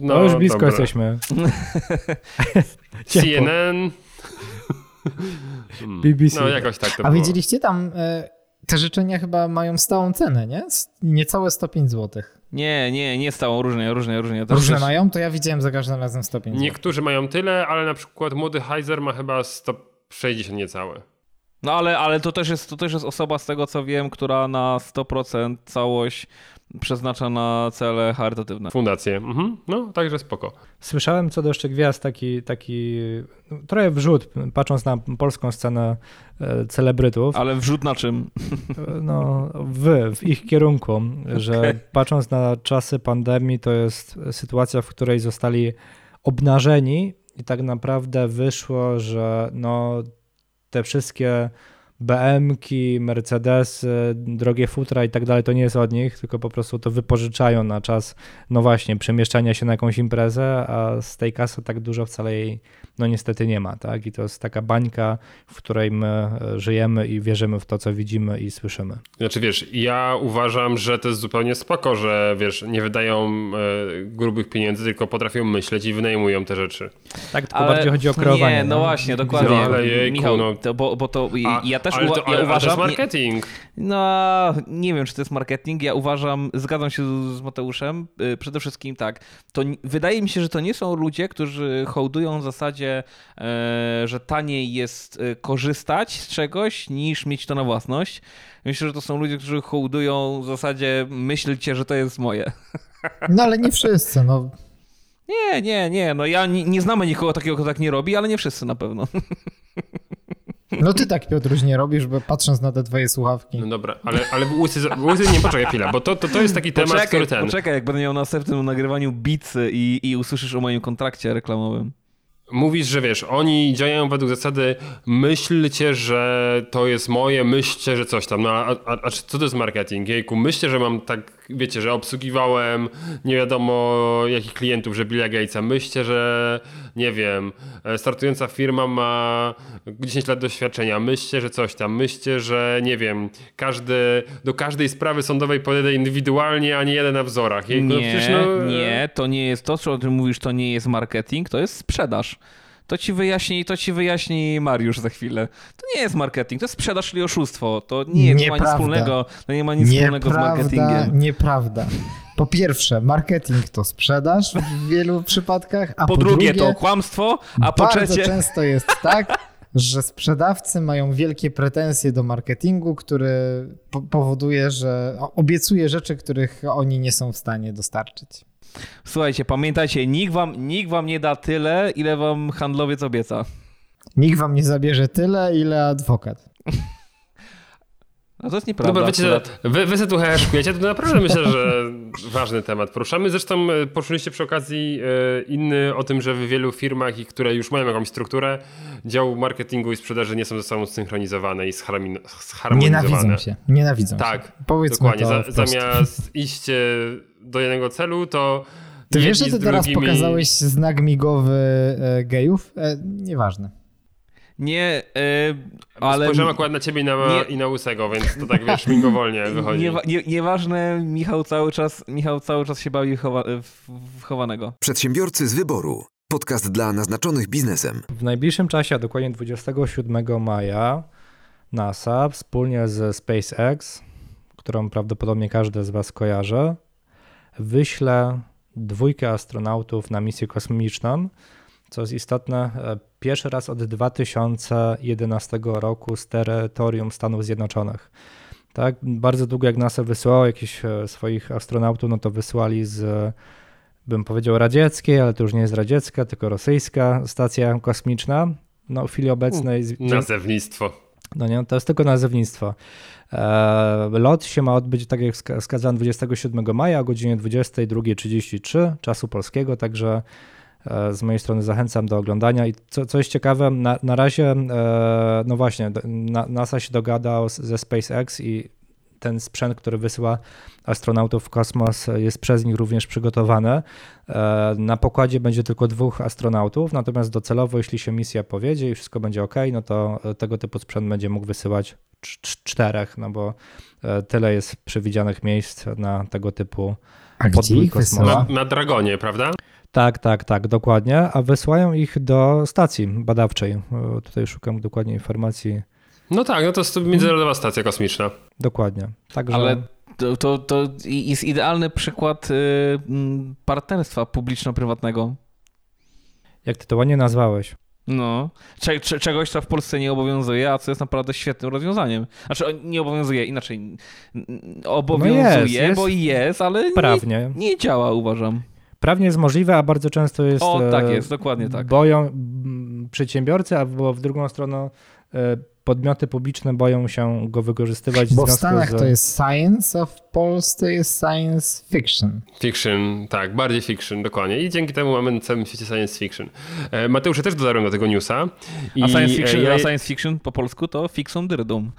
no, no już blisko dobra. jesteśmy. CNN. Hmm. BBC. No jakoś tak to A było. widzieliście tam, e, te życzenia chyba mają stałą cenę, nie? Niecałe 105 zł. Nie, nie, nie stało, różnie, różnie, różnie. To Różne przecież- mają? To ja widziałem za każdym razem 105 zł. Niektórzy mają tyle, ale na przykład młody Heiser ma chyba 160 niecałe. No ale, ale to, też jest, to też jest osoba z tego co wiem, która na 100% całość przeznacza na cele charytatywne. Fundacje. Mhm. No, także spoko. Słyszałem co do jeszcze gwiazd taki, taki no, trochę wrzut, patrząc na polską scenę e, celebrytów, Ale wrzut na czym? e, no, w, w ich kierunku, że patrząc na czasy pandemii, to jest sytuacja, w której zostali obnażeni i tak naprawdę wyszło, że no, te wszystkie BM-ki, Mercedesy, drogie futra i tak dalej, to nie jest od nich, tylko po prostu to wypożyczają na czas, no właśnie, przemieszczania się na jakąś imprezę, a z tej kasy tak dużo wcale jej, no niestety nie ma, tak? I to jest taka bańka, w której my e, żyjemy i wierzymy w to, co widzimy i słyszymy. Znaczy wiesz, ja uważam, że to jest zupełnie spoko, że wiesz, nie wydają e, grubych pieniędzy, tylko potrafią myśleć i wynajmują te rzeczy. Tak, tylko bardziej chodzi o kreowanie. Nie, no właśnie, dokładnie. No, ale jejku, Michał, no. to, bo, bo to A, ja też ale uwa- to, ja ale, ale to uważam... jest nie- marketing. No, nie wiem, czy to jest marketing. Ja uważam, zgadzam się z, z Mateuszem. y, Przede wszystkim tak. To wydaje mi się, że to nie są ludzie, którzy hołdują w zasadzie, e, że taniej jest e, korzystać z czegoś, niż mieć to na własność. Myślę, że to są ludzie, którzy hołdują w zasadzie myślcie, że to jest moje. No ale nie wszyscy, no. Nie, nie, nie. No ja nie, nie znamy nikogo takiego, kto tak nie robi, ale nie wszyscy na pewno. No ty tak, Piotruś, nie robisz, bo patrząc na te twoje słuchawki. No dobra, ale, ale łysy, łysy nie poczekaj chwilę, bo to, to, to jest taki temat, Poczekaj, który ten... poczekaj, jak będę miał następnym nagrywaniu bicy i, i usłyszysz o moim kontrakcie reklamowym. Mówisz, że wiesz, oni działają według zasady myślcie, że to jest moje, myślcie, że coś tam. No a, a, a co to jest marketing? Jejku, myślę, że mam tak, wiecie, że obsługiwałem nie wiadomo jakich klientów, że Billa Gatesa. Myślcie, że nie wiem, e, startująca firma ma 10 lat doświadczenia. Myślcie, że coś tam. Myślcie, że nie wiem, każdy, do każdej sprawy sądowej podejdę indywidualnie, a nie jeden na wzorach. Jejku, no Nie, przecież no, nie, to nie jest to, co o czym mówisz, to nie jest marketing, to jest sprzedaż. To ci wyjaśni, to ci wyjaśni Mariusz za chwilę. To nie jest marketing, to jest sprzedaż, czyli oszustwo. To nie, nie ma nic wspólnego, to nie ma nic wspólnego z marketingiem. Nieprawda. Po pierwsze, marketing to sprzedaż w wielu przypadkach, a po, po drugie, to kłamstwo, a po bardzo trzecie... często jest tak, że sprzedawcy mają wielkie pretensje do marketingu, który po powoduje, że obiecuje rzeczy, których oni nie są w stanie dostarczyć. Słuchajcie, pamiętajcie, nikt wam, nikt wam nie da tyle, ile wam handlowiec obieca. Nikt wam nie zabierze tyle, ile adwokat. No to jest nieprawda. Dobra, wiecie, wy, wy sobie tu heheszkujecie, to naprawdę myślę, że ważny temat poruszamy. Zresztą e, poruszyliście przy okazji e, inny o tym, że w wielu firmach, które już mają jakąś strukturę, dział marketingu i sprzedaży nie są ze sobą zsynchronizowane i zharmonizowane. Nienawidzą się. Nienawidzą tak, się. Powiedzmy dokładnie. Za, zamiast iść do jednego celu, to ty wiesz, że ty teraz pokazałeś znak migowy e, gejów? E, nieważne. Nie, yy, ale... Spojrzałem akurat na ciebie i na, nie, i na Łysego, więc to tak wiesz, migowolnie wychodzi. Nie, nie, nieważne, Michał cały czas, Michał cały czas się bawi chowa, w chowanego. Przedsiębiorcy z wyboru. Podcast dla naznaczonych biznesem. W najbliższym czasie, a dokładnie 27 maja, NASA wspólnie ze SpaceX, którą prawdopodobnie każdy z Was kojarzy, wyśle dwójkę astronautów na misję kosmiczną. Co jest istotne, e, pierwszy raz od 2011 roku z terytorium Stanów Zjednoczonych. Tak, bardzo długo jak NASA wysyłało jakichś e, swoich astronautów, no to wysłali z, bym powiedział, radzieckiej, ale to już nie jest radziecka, tylko rosyjska stacja kosmiczna. No w chwili obecnej... Nazewnictwo. No nie, to jest tylko nazewnictwo. E, lot się ma odbyć, tak jak wskazałem, 27 maja o godzinie 22.33 czasu polskiego, także z mojej strony zachęcam do oglądania. I co, co jest ciekawe, na, na razie, e, no właśnie, NASA się dogadał ze SpaceX i ten sprzęt, który wysyła astronautów w kosmos, jest przez nich również przygotowany. E, na pokładzie będzie tylko dwóch astronautów, natomiast docelowo, jeśli się misja powiedzie i wszystko będzie ok, no to tego typu sprzęt będzie mógł wysyłać czterech, no bo e, tyle jest przewidzianych miejsc na tego typu podbój Na, na Dragonie, prawda? Tak, tak, tak, dokładnie. A wysyłają ich do stacji badawczej. E, tutaj szukam dokładnie informacji no tak, no to jest Międzynarodowa Stacja Kosmiczna. Dokładnie. Także... Ale to, to, to jest idealny przykład y, partnerstwa publiczno-prywatnego. Jak ty to ładnie nazwałeś. No, Cze czegoś, co w Polsce nie obowiązuje, a co jest naprawdę świetnym rozwiązaniem. Znaczy, nie obowiązuje, inaczej, obowiązuje, no jest, jest bo jest, ale prawnie. Nie, nie działa, uważam. Prawnie jest możliwe, a bardzo często jest. O, tak e, jest, dokładnie tak. Boją przedsiębiorcy, albo w drugą stronę e, podmioty publiczne boją się go wykorzystywać. Bo w, w Stanach z... to jest science, a w Polsce jest science fiction. Fiction, tak, bardziej fiction, dokładnie. I dzięki temu mamy na całym świecie science fiction. E, Mateusz, ja też dodarłem do tego newsa. I, a science fiction, ja... a science fiction po polsku to fiction dyrdum.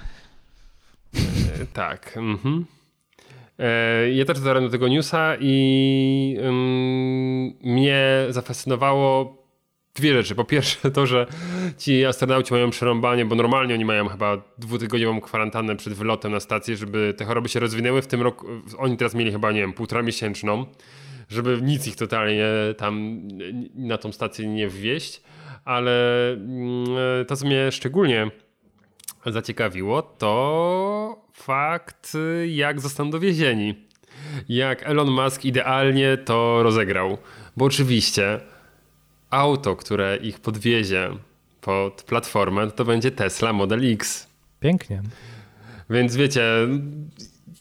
Tak, mhm. E, ja też dodarłem do tego newsa i mnie zafascynowało dwie rzeczy. Po pierwsze to, że ci astronauci mają przerąbanie, bo normalnie oni mają chyba dwutygodniową kwarantannę przed wylotem na stację, żeby te choroby się rozwinęły. W tym roku oni teraz mieli chyba, nie wiem, półtora miesięczną, żeby nic ich totalnie tam na tą stację nie wwieść. Ale mm, to, co mnie szczególnie zaciekawiło, to fakt, jak zostaną dowiezieni. Jak Elon Musk idealnie to rozegrał. Bo oczywiście auto, które ich podwiezie pod platformę, to będzie Tesla Model X. Pięknie. Więc wiecie,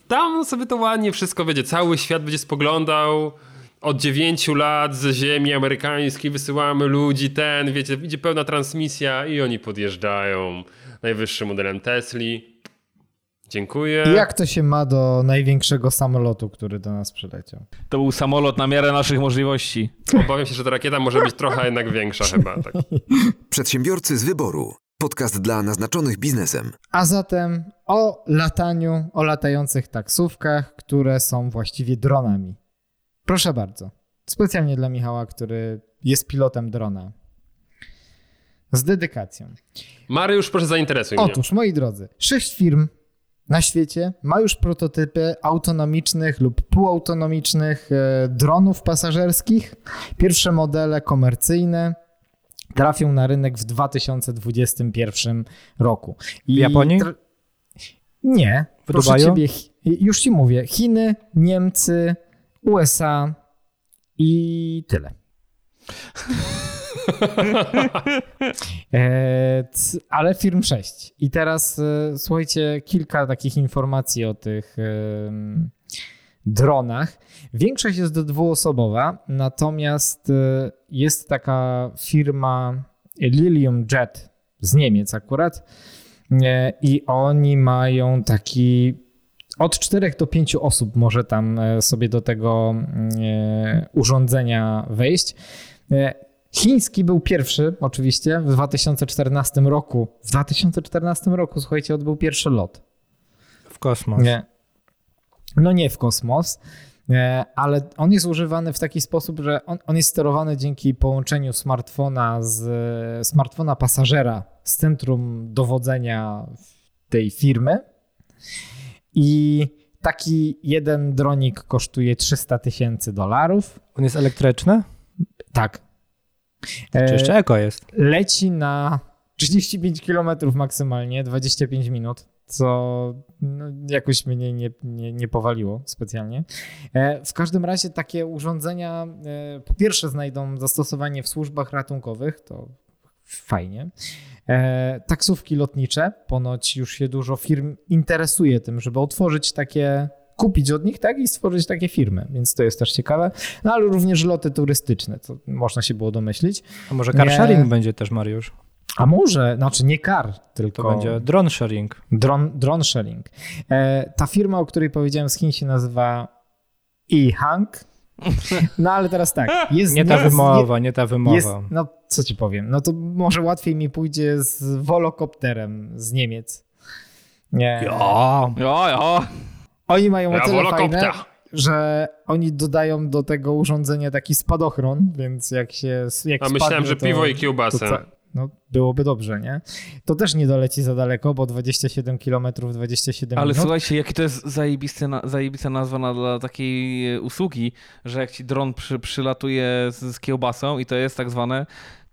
tam sobie to ładnie wszystko będzie. Cały świat będzie spoglądał. Od 9 lat z ziemi amerykańskiej wysyłamy ludzi, ten, wiecie, idzie pełna transmisja i oni podjeżdżają najwyższym modelem Tesli. Dziękuję. I jak to się ma do największego samolotu, który do nas przyleciał? To był samolot na miarę naszych możliwości. Obawiam się, że ta rakieta może być trochę jednak większa chyba. Tak. Przedsiębiorcy z wyboru. Podcast dla naznaczonych biznesem. A zatem o lataniu, o latających taksówkach, które są właściwie dronami. Proszę bardzo. Specjalnie dla Michała, który jest pilotem drona. Z dedykacją. Mariusz, proszę zainteresuj mnie. Otóż, moi drodzy, sześć firm na świecie ma już prototypy autonomicznych lub półautonomicznych e, dronów pasażerskich. Pierwsze modele komercyjne trafią na rynek w 2021 roku. I w Japonii? Nie. W Proszę Dubaju? ciebie, już ci mówię. Chiny, Niemcy, USA i tyle. E, ale firm 6. I teraz e, słuchajcie, kilka takich informacji o tych em, dronach. Większość jest dwuosobowa, natomiast e, jest taka firma Lilium Jet z Niemiec akurat e, i oni mają taki od 4 do 5 osób może tam e, sobie do tego e, urządzenia wejść. Chiński był pierwszy, oczywiście, w 2014 roku. W 2014 roku, słuchajcie, odbył pierwszy lot. W kosmos. Nie. No nie w kosmos, e, ale on jest używany w taki sposób, że on, on jest sterowany dzięki połączeniu smartfona z smartfona pasażera z centrum dowodzenia tej firmy. I taki jeden dronik kosztuje 300 tysięcy dolarów. On jest elektryczny? Tak. Czy E, jeszcze eko jest? leci na 35 km maksymalnie, 25 minut, co no, jakoś mnie nie, nie, nie powaliło specjalnie. E, W każdym razie takie urządzenia e, po pierwsze znajdą zastosowanie w służbach ratunkowych, to fajnie. Taksówki lotnicze, ponoć już się dużo firm interesuje tym, żeby otworzyć takie kupić od nich, tak, i stworzyć takie firmy, więc to jest też ciekawe. No ale również loty turystyczne, co można się było domyślić. A może car Nie. sharing będzie też, Mariusz? A może, znaczy nie car, tylko To będzie drone sharing. Drone, drone sharing. E, ta firma, o której powiedziałem z Chin się nazywa eHang. No ale teraz tak. Jest, Nie ta wymowa, nie ta wymowa. Jest, no co ci powiem, no to może łatwiej mi pójdzie z wolokopterem z Niemiec. Nie. Ja. Jo, jo. Oni mają o tyle fajne, że oni dodają do tego urządzenia taki spadochron, więc jak się jak A myślałem, spadnie, że to- piwo i kiełbasę. No, byłoby dobrze, nie? To też nie doleci za daleko, bo 27 km, 27 Ale minut. słuchajcie, jaki to jest zajebisty na, zajebista nazwa na, dla takiej e, usługi, że jak ci dron przy, przylatuje z, z kiełbasą i to jest tak zwane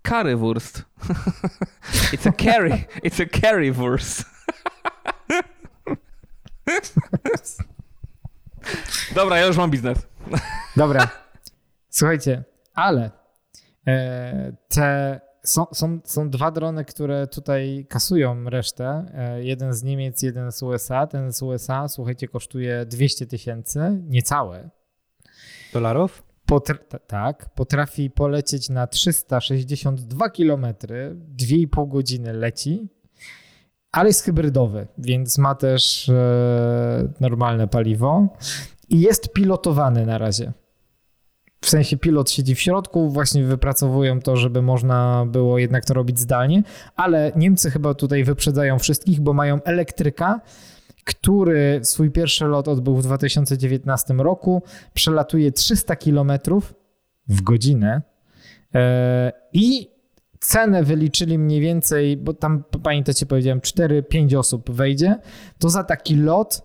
currywurst. it's a carry, it's a currywurst. Dobra, ja już mam biznes. Dobra. Słuchajcie, ale e, te są, są, są dwa drony, które tutaj kasują resztę. E, jeden z Niemiec, jeden z USA. Ten z USA, słuchajcie, kosztuje 200 tysięcy, niecałe. Dolarów? Tak, potrafi polecieć na 362 km, 2,5 godziny leci, ale jest hybrydowy, więc ma też e, normalne paliwo i jest pilotowany na razie. W sensie pilot siedzi w środku, właśnie wypracowują to, żeby można było jednak to robić zdalnie, ale Niemcy chyba tutaj wyprzedzają wszystkich, bo mają elektryka, który swój pierwszy lot odbył w 2019 roku, przelatuje 300 km w godzinę e, i cenę wyliczyli mniej więcej, bo tam pamiętacie powiedziałem 4-5 osób wejdzie, to za taki lot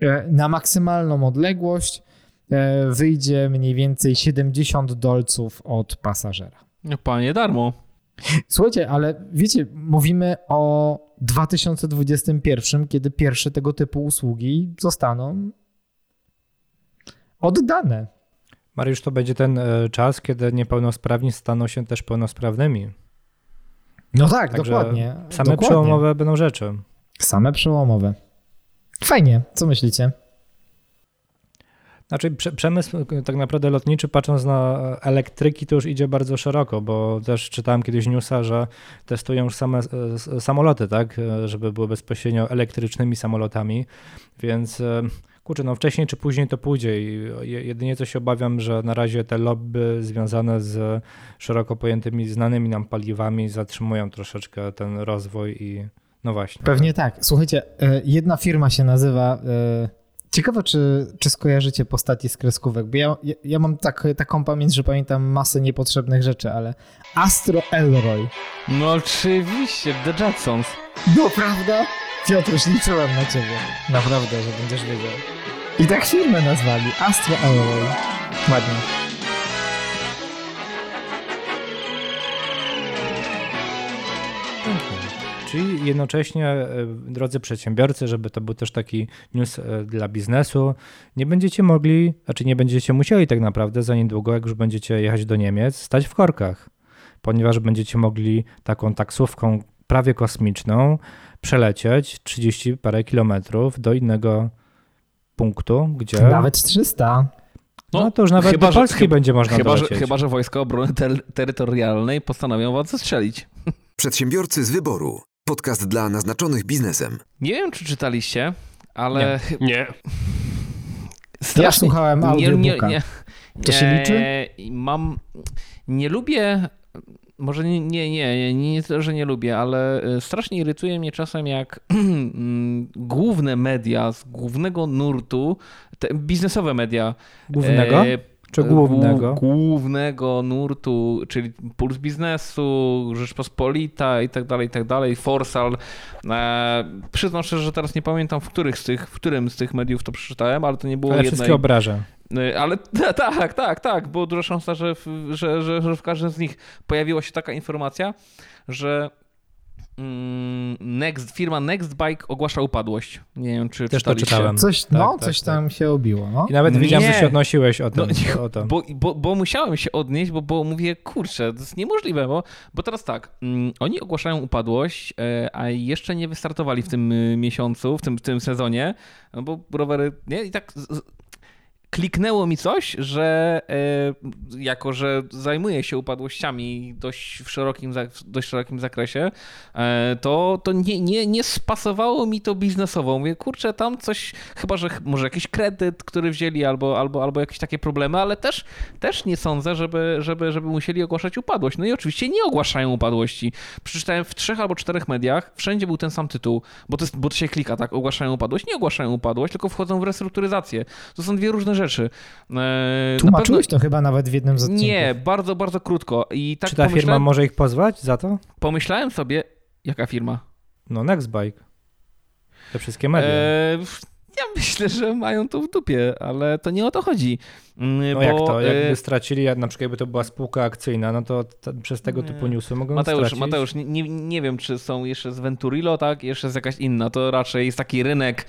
e, na maksymalną odległość e, wyjdzie mniej więcej 70 dolców od pasażera. No, Panie, darmo. Słuchajcie, ale wiecie, mówimy o 2021, kiedy pierwsze tego typu usługi zostaną oddane. Mariusz, to będzie ten e, czas, kiedy niepełnosprawni staną się też pełnosprawnymi. No tak, Także dokładnie. Same dokładnie. przełomowe będą rzeczy. Same przełomowe. Fajnie, co myślicie? Znaczy prze- przemysł e, tak naprawdę lotniczy, patrząc na e, elektryki, to już idzie bardzo szeroko, bo też czytałem kiedyś newsa, że testują już same e, s- samoloty, tak, e, żeby były bezpośrednio elektrycznymi samolotami, więc e, kurczę, no wcześniej czy później to pójdzie i je- jedynie co się obawiam, że na razie te lobby związane z szeroko pojętymi znanymi nam paliwami zatrzymują troszeczkę ten rozwój i no właśnie. Pewnie tak. Słuchajcie, e, jedna firma się nazywa. e, Ciekawe, czy, czy skojarzycie postaci z kreskówek, bo ja, ja, ja mam tak, taką pamięć, że pamiętam masę niepotrzebnych rzeczy, ale Astro Elroy. No oczywiście, The Jetsons. No, prawda? Piotruś, liczyłem na ciebie. Naprawdę, że będziesz wiedział. I tak firmę nazwali. Astro Elroy. Ładnie. Czyli jednocześnie, e, drodzy przedsiębiorcy, żeby to był też taki news e, dla biznesu, nie będziecie mogli, znaczy nie będziecie musieli tak naprawdę za niedługo, jak już będziecie jechać do Niemiec, stać w korkach, ponieważ będziecie mogli taką taksówką prawie kosmiczną przelecieć 30 parę kilometrów do innego punktu, gdzie... Nawet 300. No, no to już nawet chyba, do Polski chyba, będzie można chyba, że, chyba, że Wojska Obrony ter Terytorialnej postanowią was zastrzelić. Przedsiębiorcy z wyboru. Podcast dla naznaczonych biznesem. Nie wiem, czy czytaliście, ale... Nie. nie. Strasznie... Ja słuchałem audiobooka. Nie, nie, nie. To się liczy? Mam... Nie lubię może nie, nie, nie, nie, tyle, że nie lubię, ale e, strasznie irytuje mnie czasem, jak mm, główne media z głównego nurtu, te biznesowe media. Głównego? E, czy głównego? Głównego nurtu, czyli Puls Biznesu, Rzeczpospolita i tak dalej, i tak dalej, Forsal. E, przyznam szczerze, że teraz nie pamiętam, w, których z tych, w którym z tych mediów to przeczytałem, ale to nie było ale jednej... wszystkie obrażę. Y, ale tak, tak, tak, było duża szansa, że w, że, że, że w każdym z nich pojawiła się taka informacja, że mm, Next, firma Nextbike ogłasza upadłość. Nie wiem, czy Też to czytałem. Coś, tak, no, tak, coś tak. tam się obiło. No. I nawet widziałem, że się odnosiłeś o, tym, no, o to. Bo, bo, bo, musiałem się odnieść, bo, bo mówię, kurczę, to jest niemożliwe, bo, bo teraz tak, mm, oni ogłaszają upadłość, e, a jeszcze nie wystartowali w tym y, miesiącu, w tym, w tym sezonie, no bo rowery, nie? I tak kliknęło mi coś, że e, jako, że zajmuję się upadłościami dość w szerokim, dość szerokim zakresie, e, to, to nie, nie, nie spasowało mi to biznesowo. Mówię, kurczę, tam coś, chyba, że może jakiś kredyt, który wzięli, albo, albo, albo jakieś takie problemy, ale też, też nie sądzę, żeby, żeby, żeby musieli ogłaszać upadłość. No i oczywiście nie ogłaszają upadłości. Przeczytałem w trzech albo czterech mediach, wszędzie był ten sam tytuł, bo to, jest, bo to się klika, tak, ogłaszają upadłość, nie ogłaszają upadłość, tylko wchodzą w restrukturyzację. To są dwie różne rzeczy. E, Tłumaczyłeś pewno... to chyba nawet w jednym z odcinków. Nie, bardzo, bardzo krótko. I tak Czy ta firma może ich pozwać za to? Pomyślałem sobie, jaka firma? No Nextbike. Te wszystkie media. E, ja myślę, że mają to w dupie, ale to nie o to chodzi. Mm, no bo, jak to? Jakby e, stracili, na przykład jakby to była spółka akcyjna, no to przez tego typu newsy mogą Mateusz, stracić. Mateusz, nie, nie wiem, czy są jeszcze z Venturillo, tak? Jeszcze jest jakaś inna. To raczej jest taki rynek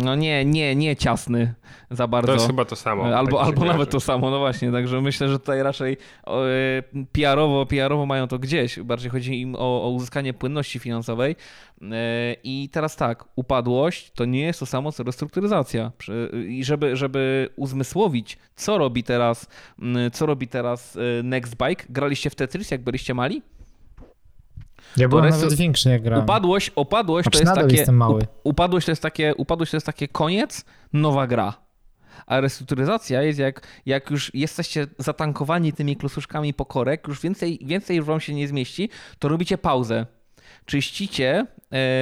no nie, nie, nie ciasny za bardzo. To jest chyba to samo. Albo, tak albo nawet to samo, no właśnie. Także myślę, że tutaj raczej e, PR-owo, PR-owo mają to gdzieś. Bardziej chodzi im o, o uzyskanie płynności finansowej. E, I teraz tak, upadłość to nie jest to samo co restrukturyzacja. I żeby, żeby uzmysłowić, co robi teraz, co robi teraz e, Nextbike, graliście w Tetris, jak byliście mali? Ja byłem nawet większy jak grałem. Upadłość, upadłość to jest takie... mały. Upadłość to jest takie, upadłość to jest takie koniec, nowa gra. A restrukturyzacja jest jak, jak już jesteście zatankowani tymi klosuszkami po korek, już więcej, więcej wam się nie zmieści, to robicie pauzę czyścicie,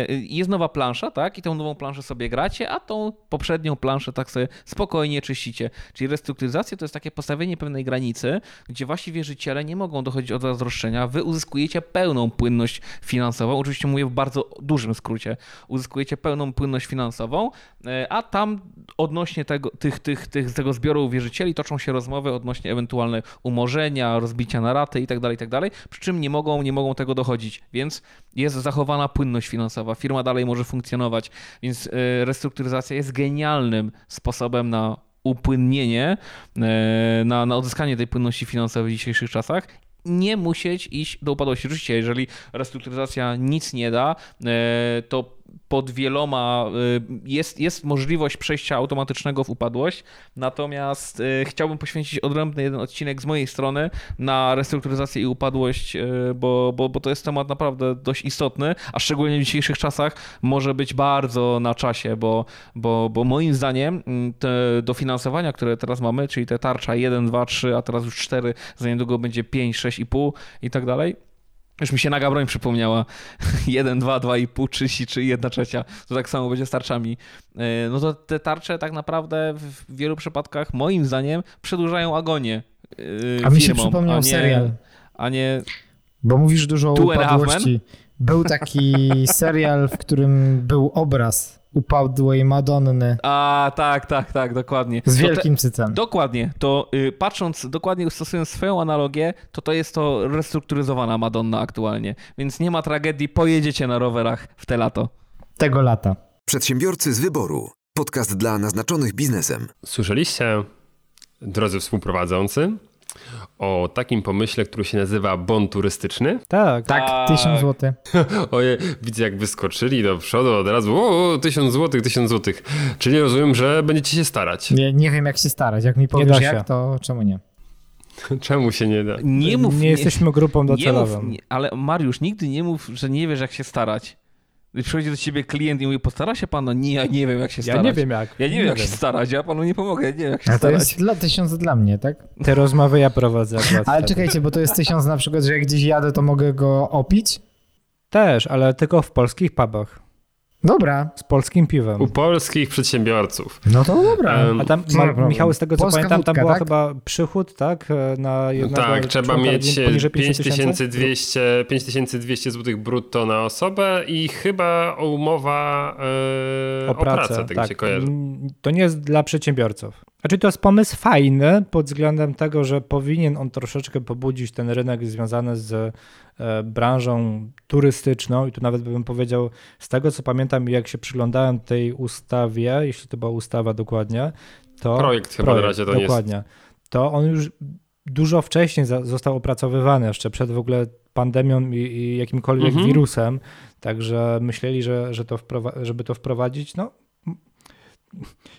jest nowa plansza, tak? I tą nową planszę sobie gracie, a tą poprzednią planszę tak sobie spokojnie czyścicie. Czyli restrukturyzacja to jest takie postawienie pewnej granicy, gdzie wasi wierzyciele nie mogą dochodzić od roszczenia. Wy uzyskujecie pełną płynność finansową, oczywiście mówię w bardzo dużym skrócie. Uzyskujecie pełną płynność finansową, e, a tam odnośnie tego, tych, tych, tych, tego zbioru wierzycieli toczą się rozmowy odnośnie ewentualne umorzenia, rozbicia na raty itd., tak itd., tak przy czym nie mogą, nie mogą tego dochodzić, więc jest zachowana płynność finansowa, firma dalej może funkcjonować, więc e, restrukturyzacja jest genialnym sposobem na upłynnienie, e, na, na odzyskanie tej płynności finansowej w dzisiejszych czasach nie musieć iść do upadłości. Oczywiście, jeżeli restrukturyzacja nic nie da, e, to pod wieloma y, jest, jest możliwość przejścia automatycznego w upadłość, natomiast y, chciałbym poświęcić odrębny jeden odcinek z mojej strony na restrukturyzację i upadłość, y, bo, bo, bo to jest temat naprawdę dość istotny, a szczególnie w dzisiejszych czasach może być bardzo na czasie, bo, bo, bo moim zdaniem mm, te dofinansowania, które teraz mamy, czyli te tarcza 1, 2, 3, a teraz już 4, za niedługo będzie 5, 6,5 i tak dalej, już mi się naga broń przypomniała. 1, 2, 2,5, 3, 3, 1 trzecia. To tak samo będzie z tarczami. E, no to te tarcze tak naprawdę w wielu przypadkach, moim zdaniem, przedłużają agonię. E, a mi się przypomniał nie, serial. A nie. Bo mówisz dużo o upadłości. Był taki serial, w którym był obraz upadłej Madonny. A, tak, tak, tak, dokładnie. Z wielkim cycem. Dokładnie. To y, patrząc, dokładnie stosując swoją analogię, to to jest to restrukturyzowana Madonna aktualnie. Więc nie ma tragedii, pojedziecie na rowerach w te lato. Tego lata. Przedsiębiorcy z wyboru. Podcast dla naznaczonych biznesem. Słyszeliście, drodzy współprowadzący, o takim pomyśle, który się nazywa bon turystyczny? Tak. Tak, tysiąc złotych. Oje, widzę jak wyskoczyli do przodu od razu, o, tysiąc złotych, tysiąc złotych. Czyli rozumiem, że będziecie się starać. Nie, nie wiem jak się starać. Jak mi da powiesz się. jak, to czemu nie? Czemu się nie da? Nie mów. nie jesteśmy grupą nie docelową. mów, nie, ale Mariusz, nigdy nie mów, że nie wiesz jak się starać. Przychodzi do ciebie klient i mówi, postara się pan? No nie, ja nie wiem jak się Ja starać. nie wiem jak. Ja nie wiem jak się starać, ja panu nie pomogę, ja nie wiem jak się A to starać. jest dla tysiąc dla mnie, tak? Te rozmowy ja prowadzę. Ale wtedy. czekajcie, bo to jest tysiąc na przykład, że jak gdzieś jadę, to mogę go opić? Też, ale tylko w polskich pubach. Dobra. Z polskim piwem. U polskich przedsiębiorców. No to dobra. A tam, Ma? Michał, z tego co Polska pamiętam, tam wódka, była tak? chyba przychód, tak? Na jednego tak, trzeba mieć rodziny poniżej 50 tysięcy? 5200, 5200 zł brutto na osobę i chyba umowa e, o, pracę, tak, mi się kojarzy. To nie jest dla przedsiębiorców. Znaczy to jest pomysł fajny pod względem tego, że powinien on troszeczkę pobudzić ten rynek związany z e, branżą turystyczną i tu nawet bym powiedział, z tego co pamiętam jak się przyglądałem tej ustawie, jeśli to była ustawa dokładnie, to... Projekt chyba na razie to nie jest. Dokładnie. To on już dużo wcześniej został opracowywany, jeszcze przed w ogóle pandemią i, jakimkolwiek Mhm. wirusem, także myśleli, że, że to żeby to wprowadzić, no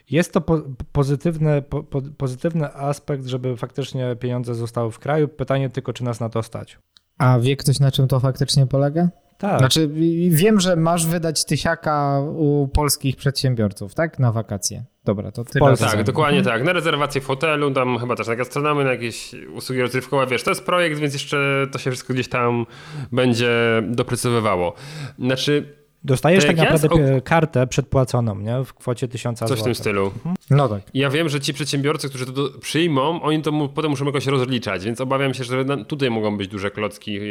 jest to po, pozytywny, po, po, pozytywny aspekt, żeby faktycznie pieniądze zostały w kraju. Pytanie tylko, czy nas na to stać. A wie ktoś na czym to faktycznie polega? Tak. Znaczy wiem, że masz wydać tysiaka u polskich przedsiębiorców, tak? Na wakacje. Dobra, to tyle. Polsce. Tak, dokładnie tak. Na rezerwację w hotelu, tam chyba też na gastronomię, na jakieś usługi rozrywkowe, wiesz, to jest projekt, więc jeszcze to się wszystko gdzieś tam będzie doprecyzowywało. Znaczy, Dostajesz tak naprawdę pie- kartę przedpłaconą, nie? W kwocie 1000 coś zł. w tym stylu. No tak. Ja wiem, że ci przedsiębiorcy, którzy to do, przyjmą, oni to mu, potem muszą jakoś rozliczać, więc obawiam się, że tutaj mogą być duże klocki e,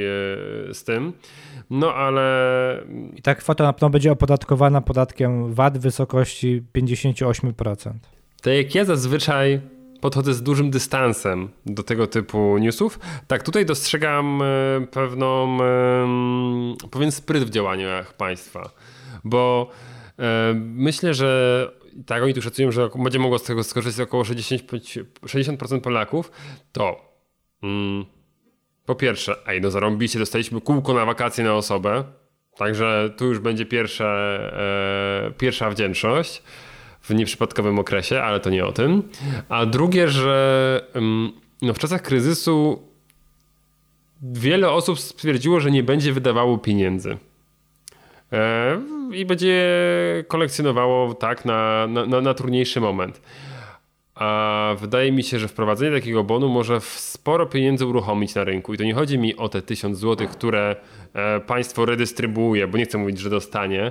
z tym. No ale I ta kwota na pewno będzie opodatkowana podatkiem VAT w wysokości 58%. tak jak ja zazwyczaj podchodzę z dużym dystansem do tego typu newsów, tak tutaj dostrzegam e, pewną, em, pewien spryt w działaniach państwa, bo e, myślę, że tak oni tu szacują, że będzie mogło z tego skorzystać około 65 60% Polaków, to mm, po pierwsze, ej, no zarąbiście, dostaliśmy kółko na wakacje na osobę, także tu już będzie pierwsze, e, pierwsza wdzięczność w nieprzypadkowym okresie, ale to nie o tym. A drugie, że no, w czasach kryzysu wiele osób stwierdziło, że nie będzie wydawało pieniędzy. E, I będzie kolekcjonowało tak na, na, na, trudniejszy moment. A wydaje mi się, że wprowadzenie takiego bonu może sporo pieniędzy uruchomić na rynku. I to nie chodzi mi o te 1000 zł, które e, państwo redystrybuuje, bo nie chcę mówić, że dostanie.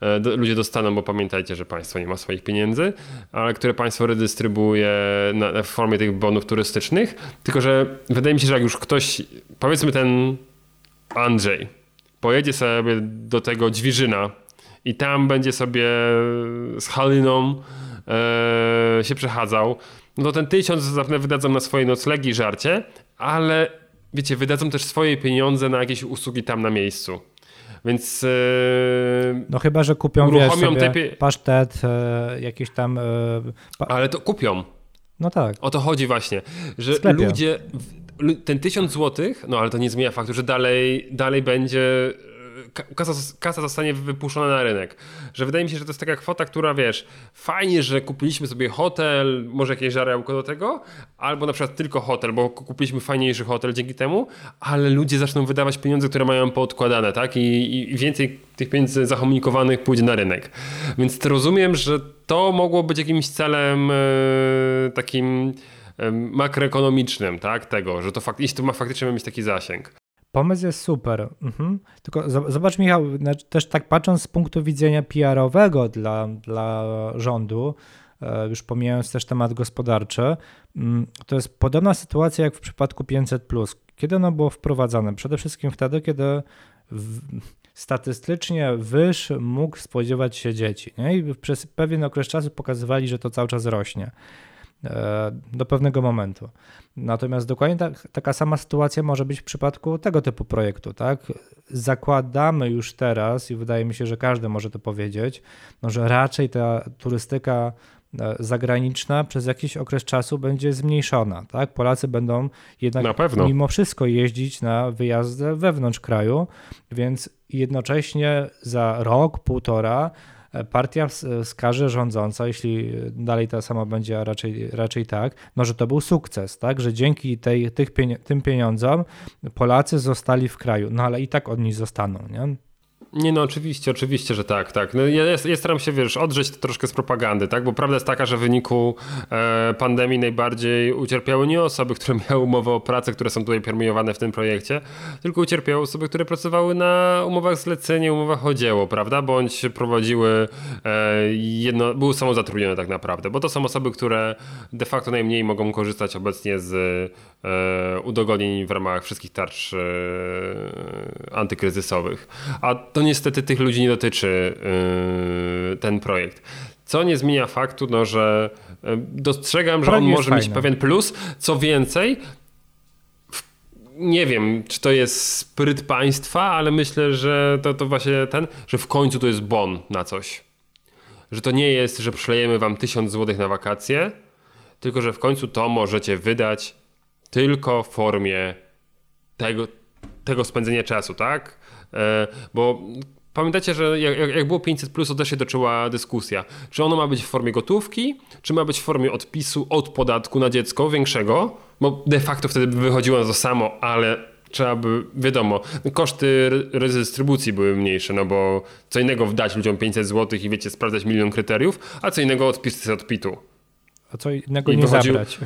E, ludzie dostaną, bo pamiętajcie, że państwo nie ma swoich pieniędzy, ale które państwo redystrybuuje na, w formie tych bonów turystycznych. Tylko, że wydaje mi się, że jak już ktoś, powiedzmy ten Andrzej, pojedzie sobie do tego Dźwiżyna i tam będzie sobie z Haliną e, się przechadzał, no to ten tysiąc zapewne wydadzą na swoje noclegi i żarcie, ale wiecie, wydadzą też swoje pieniądze na jakieś usługi tam na miejscu. Więc e, No chyba, że kupią wiesz, sobie te pasztet, e, jakieś tam... E, pa... ale to kupią. No tak. O to chodzi właśnie, że ludzie, ten tysiąc złotych, no ale to nie zmienia faktu, że dalej, dalej będzie, kasa, kasa zostanie wypuszczona na rynek. Że wydaje mi się, że to jest taka kwota, która wiesz, fajnie, że kupiliśmy sobie hotel, może jakieś żarełko do tego, albo na przykład tylko hotel, bo ku- kupiliśmy fajniejszy hotel dzięki temu, ale ludzie zaczną wydawać pieniądze, które mają poodkładane, tak? I, i więcej tych pieniędzy zakomunikowanych pójdzie na rynek. Więc rozumiem, że to mogło być jakimś celem e, takim makroekonomicznym, tak? Tego, że to fakt, jeśli to ma faktycznie mieć taki zasięg. Pomysł jest super. Mhm. Tylko zo- zobacz, Michał, też tak patrząc z punktu widzenia PR-owego dla, dla rządu, e, już pomijając też temat gospodarczy, mm, to jest podobna sytuacja jak w przypadku 500. Kiedy ono było wprowadzane? Przede wszystkim wtedy, kiedy statystycznie wyż mógł spodziewać się dzieci. Nie? I przez pewien okres czasu pokazywali, że to cały czas rośnie do pewnego momentu. Natomiast dokładnie tak, taka sama sytuacja może być w przypadku tego typu projektu. Tak? Zakładamy już teraz, i wydaje mi się, że każdy może to powiedzieć, no, że raczej ta turystyka E, zagraniczna przez jakiś okres czasu będzie zmniejszona. Tak? Polacy będą jednak mimo wszystko jeździć na wyjazdy wewnątrz kraju, więc jednocześnie za rok, półtora e, partia wskaże rządząca, jeśli dalej ta sama będzie, a raczej, raczej tak, no że to był sukces, tak? że dzięki tej, tych, tym pieniądzom Polacy zostali w kraju, no ale i tak oni zostaną. Nie? Nie no, oczywiście, oczywiście, że tak, tak. No, ja, ja staram się, wiesz, odrzeć to troszkę z propagandy, tak? Bo prawda jest taka, że w wyniku e, pandemii najbardziej ucierpiały nie osoby, które miały umowę o pracę, które są tutaj premiowane w tym projekcie, tylko ucierpiały osoby, które pracowały na umowach zlecenie, umowach o dzieło, prawda? Bądź prowadziły e, jedno, były samozatrudnione tak naprawdę, bo to są osoby, które de facto najmniej mogą korzystać obecnie z e, udogodnień w ramach wszystkich tarcz e, antykryzysowych. A to niestety tych ludzi nie dotyczy yy, ten projekt. Co nie zmienia faktu, no, że yy, dostrzegam, że on może mieć pewien plus. Co więcej, nie wiem, czy to jest spryt państwa, ale myślę, że to, to właśnie ten, że w końcu to jest bon na coś. Że to nie jest, że przylejemy wam tysiąc złotych na wakacje, tylko że w końcu to możecie wydać tylko w formie tego, tego spędzenia czasu, tak? E, bo Pamiętacie, że jak, jak było 500, to też się toczyła dyskusja. Czy ono ma być w formie gotówki, czy ma być w formie odpisu od podatku na dziecko większego? Bo de facto wtedy by wychodziło na to samo, ale trzeba by, wiadomo, koszty redystrybucji były mniejsze, no bo co innego wdać ludziom 500 zł i wiecie, sprawdzać milion kryteriów, a co innego odpis z odpitu. A co innego I nie wychodził... zabrać.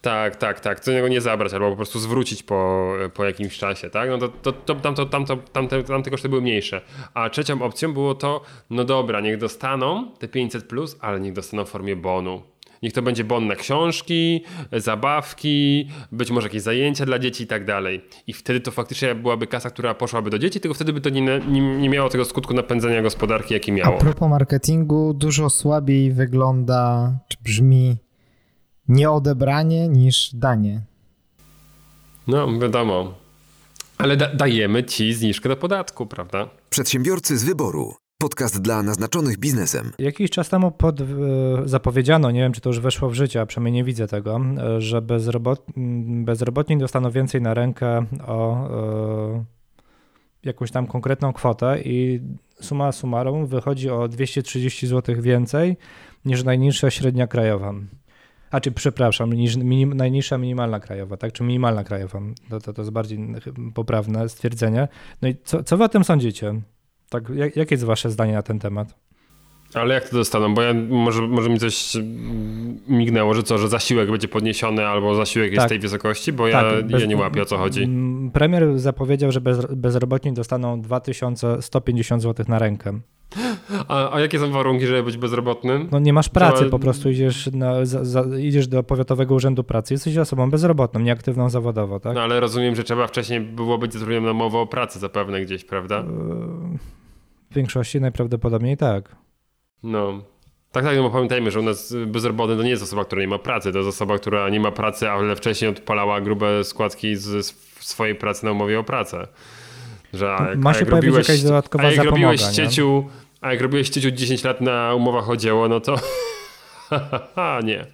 Tak, tak, tak. Co niego nie zabrać albo po prostu zwrócić po, po jakimś czasie, tak? No to, to, to, tamto, tamto, tamte, tamte koszty były mniejsze. A trzecią opcją było to, no dobra, niech dostaną te 500, plus, ale niech dostaną w formie bonu. Niech to będzie bon na książki, zabawki, być może jakieś zajęcia dla dzieci i tak dalej. I wtedy to faktycznie byłaby kasa, która poszłaby do dzieci, tylko wtedy by to nie, nie, nie miało tego skutku napędzania gospodarki, jaki miało. A propos marketingu, dużo słabiej wygląda, czy brzmi nieodebranie niż danie. No, wiadomo. Ale da dajemy ci zniżkę do podatku, prawda? Przedsiębiorcy z wyboru. Podcast dla naznaczonych biznesem. Jakiś czas temu pod, e, zapowiedziano, nie wiem czy to już weszło w życie, a przynajmniej nie widzę tego, e, że bezrobot, bezrobotni dostaną więcej na rękę o e, jakąś tam konkretną kwotę i suma summarum wychodzi o 230 zł więcej niż najniższa średnia krajowa. A czy przepraszam, niż, minim, najniższa minimalna krajowa, tak? Czy minimalna krajowa? To, to, to jest bardziej poprawne stwierdzenie. No i co, co wy o tym sądzicie? Tak, jak, jakie jest wasze zdanie na ten temat? Ale jak to dostaną? Bo ja, może, może mi coś mignęło, że co, że zasiłek będzie podniesiony albo zasiłek tak. jest tej wysokości, bo tak, ja, bez, ja nie łapię o co chodzi. Premier zapowiedział, że bez, bezrobotni dostaną 2150 zł na rękę. A, a, jakie są warunki, żeby być bezrobotnym? No nie masz pracy, po prostu idziesz, na, za, za, idziesz do Powiatowego Urzędu Pracy, jesteś osobą bezrobotną, nieaktywną zawodowo, tak? No ale rozumiem, że trzeba wcześniej było być zatrudnionym na umowę o pracę zapewne gdzieś, prawda? E, w większości najprawdopodobniej tak. No. Tak, tak, no bo pamiętajmy, że u nas bezrobotny to nie jest osoba, która nie ma pracy, to jest osoba, która nie ma pracy, ale wcześniej odpalała grube składki z swojej pracy na umowie o pracę. Że a, Ma się pojawić robiłeś, jakaś dodatkowa a jak robiłeś cieciu, A jak robiłeś cieciu 10 lat na umowach o dzieło, no to nie.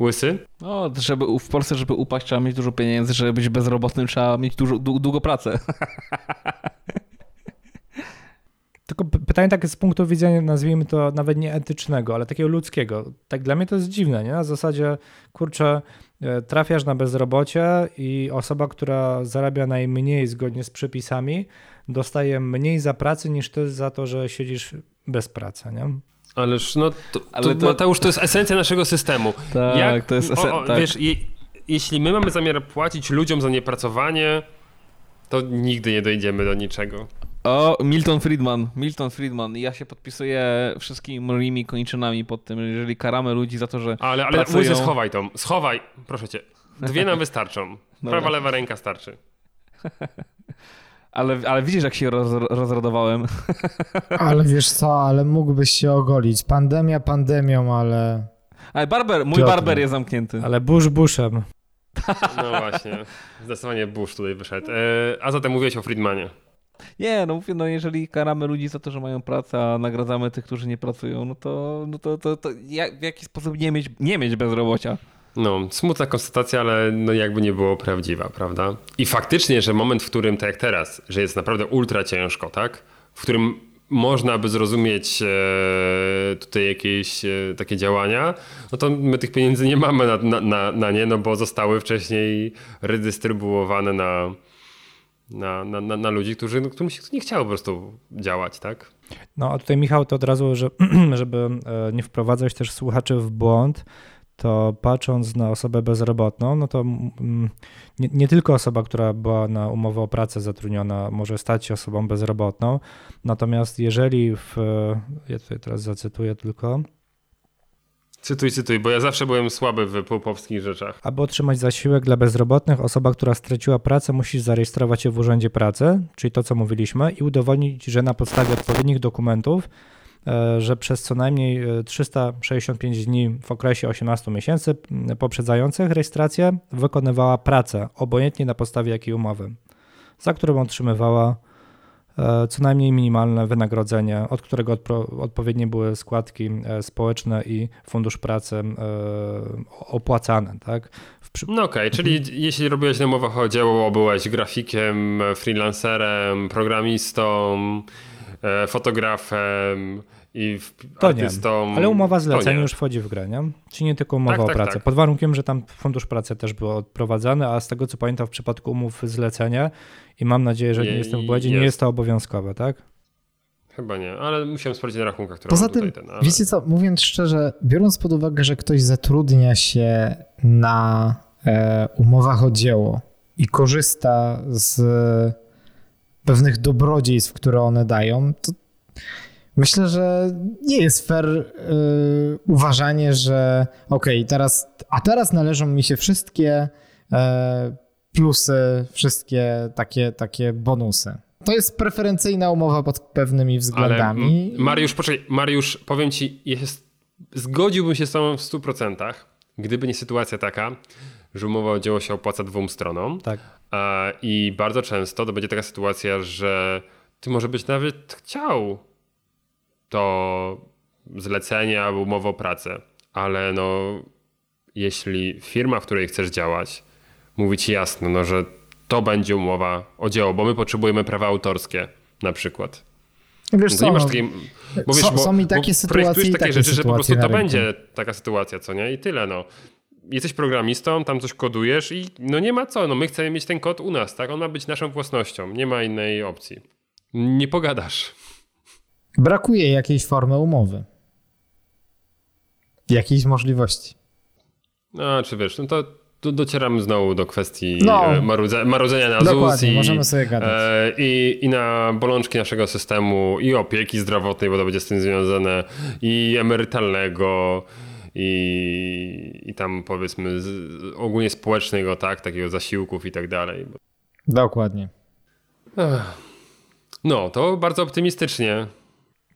Łysy? No, żeby w Polsce, żeby upaść, trzeba mieć dużo pieniędzy, żeby być bezrobotnym, trzeba mieć dużo, długo pracę. Tylko pytanie takie z punktu widzenia, nazwijmy to nawet nie etycznego, ale takiego ludzkiego. Tak dla mnie to jest dziwne, nie? Na zasadzie, kurczę, e, trafiasz na bezrobocie i osoba, która zarabia najmniej zgodnie z przepisami, dostaje mniej za pracę niż ty za to, że siedzisz bez pracy, nie? Ależ no, to, Ale to, Mateusz, to jest esencja naszego systemu. Tak, Jak, to jest esencja. Tak. Wiesz, je, jeśli my mamy zamiar płacić ludziom za niepracowanie, to nigdy nie dojdziemy do niczego. O, Milton Friedman. Milton Friedman. Ja się podpisuję wszystkimi moimi kończynami pod tym, jeżeli karamy ludzi za to, że. Ale, ale pracują... Łyzy, schowaj to. Schowaj, proszę cię. Dwie nam wystarczą. Prawa, lewa ręka starczy. Ale, ale widzisz, jak się roz, rozrodowałem. Ale wiesz co, ale mógłbyś się ogolić. Pandemia pandemią, ale... Ale barber, mój Piotr. barber jest zamknięty. Ale Bush Bushem. No właśnie, zdecydowanie Bush tutaj wyszedł. E, a zatem mówiłeś o Friedmanie. Nie, no mówię, no jeżeli karamy ludzi za to, że mają pracę, a nagradzamy tych, którzy nie pracują, no to, no to, to, to jak, w jaki sposób nie mieć, nie mieć bezrobocia? No, smutna konstatacja, ale no jakby nie było prawdziwa, prawda? I faktycznie, że moment, w którym, tak jak teraz, że jest naprawdę ultra ciężko, tak? W którym można by zrozumieć e, tutaj jakieś e, takie działania, no to my tych pieniędzy nie mamy na, na, na, na nie, no bo zostały wcześniej redystrybuowane na, na, na, na, ludzi, którzy, no, którym się nie chciało po prostu działać, tak? No a tutaj Michał to od razu, że, żeby e, nie wprowadzać też słuchaczy w błąd, to patrząc na osobę bezrobotną, no to mm, nie, nie, tylko osoba, która była na umowę o pracę zatrudniona, może stać się osobą bezrobotną. Natomiast jeżeli w. Ja tutaj teraz zacytuję tylko. Cytuj, cytuj, bo ja zawsze byłem słaby w popowskich rzeczach. Aby otrzymać zasiłek dla bezrobotnych, osoba, która straciła pracę, musi zarejestrować się w Urzędzie Pracy, czyli to, co mówiliśmy, i udowodnić, że na podstawie odpowiednich dokumentów że przez co najmniej 365 dni w okresie 18 miesięcy poprzedzających rejestrację wykonywała pracę, obojętnie na podstawie jakiej umowy, za którą otrzymywała co najmniej minimalne wynagrodzenie, od którego odpo- odpowiednie były składki społeczne i fundusz pracy opłacane. Tak? Przy... No okej, okay, czyli mhm. jeśli robiłeś na umowach o dzieło, byłeś grafikiem, freelancerem, programistą, fotografem i to artystą. Nie. Ale umowa zlecenia już wchodzi w grę, nie? Czy nie tylko umowa tak, o tak, pracę. Tak. Pod warunkiem, że tam fundusz pracy też był odprowadzany, a z tego co pamiętam w przypadku umów zlecenia i mam nadzieję, że nie jestem w błędzie, jest. nie jest to obowiązkowe, tak? Chyba nie, ale musiałem sprawdzić na rachunkach, które Poza tym, ten, ale... wiecie co, mówiąc szczerze, biorąc pod uwagę, że ktoś zatrudnia się na e, umowach o dzieło i korzysta z pewnych dobrodziejstw, które one dają, to myślę, że nie jest fair yy, uważanie, że okej, okay, teraz, a teraz należą mi się wszystkie yy, plusy, wszystkie takie, takie bonusy. To jest preferencyjna umowa pod pewnymi względami. Ale Mariusz, poczekaj, Mariusz, powiem ci, jest, zgodziłbym się z tobą w 100%, gdyby nie sytuacja taka, że umowa o dzieło się opłaca dwóm stronom. Tak. I bardzo często to będzie taka sytuacja, że ty może być nawet chciał to zlecenie albo umowę o pracę, ale no jeśli firma, w której chcesz działać, mówi ci jasno, no, że to będzie umowa o dzieło, bo my potrzebujemy prawa autorskie na przykład. Wiesz no co, nie masz no, takiej, bo wiesz, są, bo, są mi takie bo sytuacje i takie takie rzeczy, że po prostu to będzie taka sytuacja, co nie? I tyle, no. Jesteś programistą, tam coś kodujesz i no nie ma co, no my chcemy mieć ten kod u nas, tak? On ma być naszą własnością, nie ma innej opcji. Nie pogadasz. Brakuje jakiejś formy umowy. Jakiejś możliwości. No, czy wiesz, no to docieramy znowu do kwestii No. e, marudze, marudzenia na ZUS i, możemy sobie gadać. e, i, i na bolączki naszego systemu i opieki zdrowotnej, bo to będzie z tym związane, i emerytalnego, i, i tam powiedzmy z, ogólnie społecznego, tak, takiego zasiłków i tak dalej. Dokładnie. No, to bardzo optymistycznie.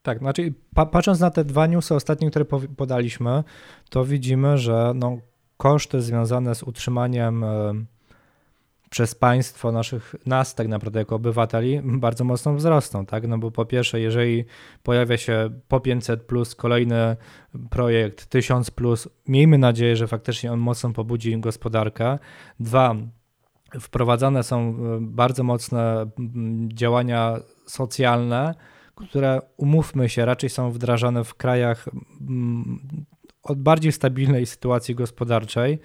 Tak, znaczy pa patrząc na te dwa newsy ostatnie, które po podaliśmy, to widzimy, że no, koszty związane z utrzymaniem przez państwo naszych, nas tak naprawdę jako obywateli bardzo mocno wzrosną, tak? No bo po pierwsze, jeżeli pojawia się po 500 plus kolejny projekt 1000 plus, miejmy nadzieję, że faktycznie on mocno pobudzi gospodarkę. Dwa, wprowadzane są bardzo mocne działania socjalne, które umówmy się, raczej są wdrażane w krajach od bardziej stabilnej sytuacji gospodarczej,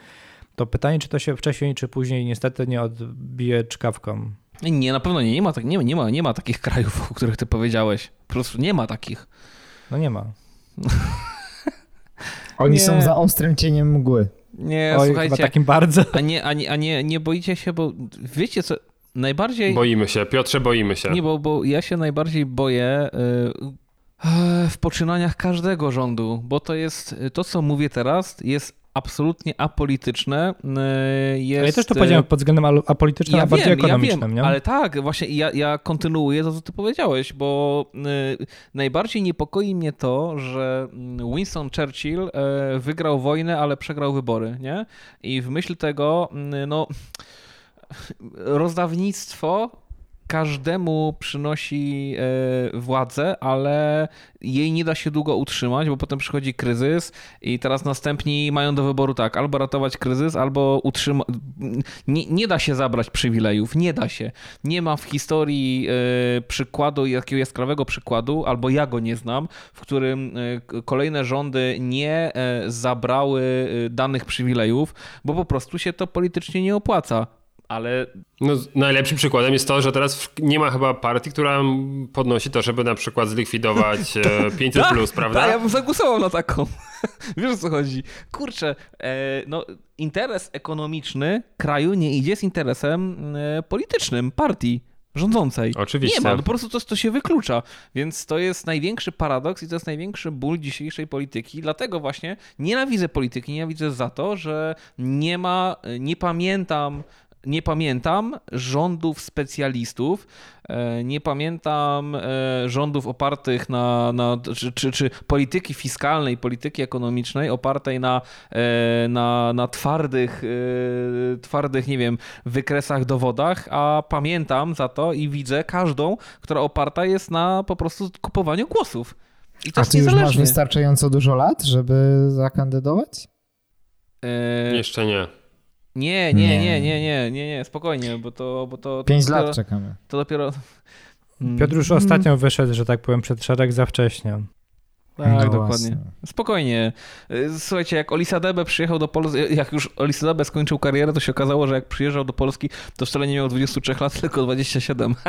to pytanie, czy to się wcześniej czy później niestety nie odbije czkawką. Nie, na pewno nie. Nie ma, tak, nie, nie, ma, nie ma takich krajów, o których ty powiedziałeś. Po prostu nie ma takich. No nie ma. Oni Nie. są za ostrym cieniem mgły. Nie, Oj, słuchajcie. chyba takim bardzo. A nie, a nie, a nie, nie boicie się, bo wiecie co, najbardziej... Boimy się, Piotrze, boimy się. Nie, bo, bo ja się najbardziej boję y, w poczynaniach każdego rządu, bo to jest, to co mówię teraz jest absolutnie apolityczne jest... Ja też to powiedziałem pod względem apolitycznym, ja a bardziej wiem, ekonomicznym, ja wiem, nie? Ale tak, właśnie ja, ja kontynuuję to, co ty powiedziałeś, bo y, najbardziej niepokoi mnie to, że Winston Churchill wygrał wojnę, ale przegrał wybory, nie? I w myśl tego, y, no rozdawnictwo każdemu przynosi e, władzę, ale jej nie da się długo utrzymać, bo potem przychodzi kryzys i teraz następni mają do wyboru tak, albo ratować kryzys, albo utrzymać. Nie, nie da się zabrać przywilejów, nie da się. Nie ma w historii e, przykładu, jakiego jaskrawego przykładu, albo ja go nie znam, w którym e, kolejne rządy nie zabrały danych przywilejów, bo po prostu się to politycznie nie opłaca ale... No, najlepszym przykładem jest to, że teraz nie ma chyba partii, która podnosi to, żeby na przykład zlikwidować 500 plus, prawda? Tak, ja bym zagłosował na taką. Wiesz o co chodzi? Kurczę, e, no interes ekonomiczny kraju nie idzie z interesem e, politycznym partii rządzącej. Oczywiście. Nie ma, no po prostu to, to się wyklucza. Więc to jest największy paradoks i to jest największy ból dzisiejszej polityki. Dlatego właśnie nienawidzę polityki, nienawidzę za to, że nie ma, nie pamiętam nie pamiętam rządów specjalistów, e, nie pamiętam e, rządów opartych na, na czy, czy, czy, polityki fiskalnej, polityki ekonomicznej opartej na, e, na, na twardych, twardych, nie wiem, wykresach, dowodach, a pamiętam za to i widzę każdą, która oparta jest na po prostu kupowaniu głosów. I to a ty już masz wystarczająco dużo lat, żeby zakandydować? Jeszcze nie. Nie, nie, nie, nie, nie, nie, nie, spokojnie, bo to... Bo to, to Pięć dopiero, lat czekamy. To dopiero... Piotr już ostatnio wyszedł, że tak powiem, przed szereg za wcześnie. Tak, no dokładnie. Właśnie. Spokojnie. Słuchajcie, jak Olisadebe przyjechał do Polski, jak już Olisadebe skończył karierę, to się okazało, że jak przyjeżdżał do Polski, to wcale nie miał 23 lat, tylko 27.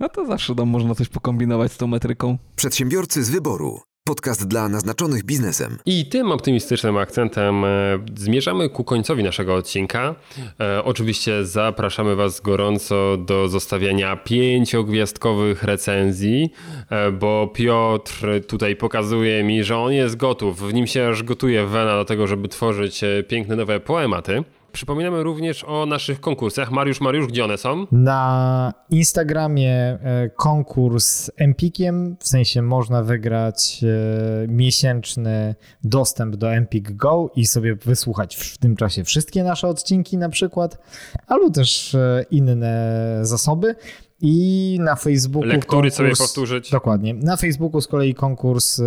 No to zawsze tam można coś pokombinować z tą metryką. Przedsiębiorcy z wyboru. Podcast dla naznaczonych biznesem. I tym optymistycznym akcentem e, zmierzamy ku końcowi naszego odcinka. E, oczywiście zapraszamy Was gorąco do zostawiania pięciogwiazdkowych recenzji, e, bo Piotr tutaj pokazuje mi, że on jest gotów. W nim się aż gotuje wena do tego, żeby tworzyć piękne nowe poematy. Przypominamy również o naszych konkursach. Mariusz, Mariusz, gdzie one są? Na Instagramie e, konkurs Empikiem, w sensie można wygrać e, miesięczny dostęp do Empik Go i sobie wysłuchać w tym czasie wszystkie nasze odcinki na przykład, albo też e, inne zasoby. I na Facebooku. Lektury konkurs, sobie powtórzyć. Dokładnie. Na Facebooku z kolei konkurs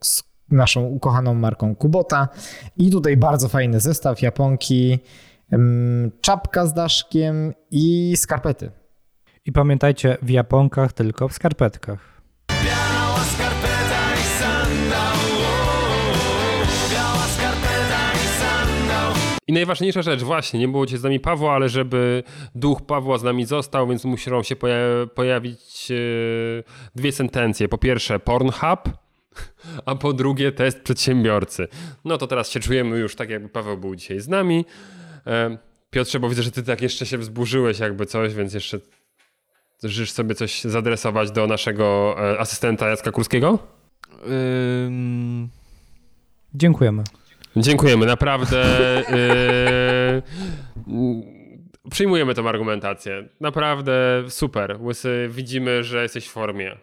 z naszą ukochaną marką Kubota. I tutaj bardzo fajny zestaw Japonki, czapka z daszkiem i skarpety. I pamiętajcie, w Japonkach tylko w skarpetkach. Biała skarpeta i sandał. Biała skarpeta i sandał. I najważniejsza rzecz, właśnie, nie było cię z nami Pawła, ale żeby duch Pawła z nami został, więc muszą się pojawić e, dwie sentencje. Po pierwsze, Pornhub a po drugie test przedsiębiorcy. No to teraz się czujemy już tak, jakby Paweł był dzisiaj z nami. E, Piotrze, bo widzę, że ty tak jeszcze się wzburzyłeś jakby coś, więc jeszcze żysz sobie coś zadresować do naszego e, asystenta Jacka Kurskiego? Ym... Dziękujemy. Dziękujemy, naprawdę. Yy, przyjmujemy tę argumentację. Naprawdę super. Łysy, widzimy, że jesteś w formie.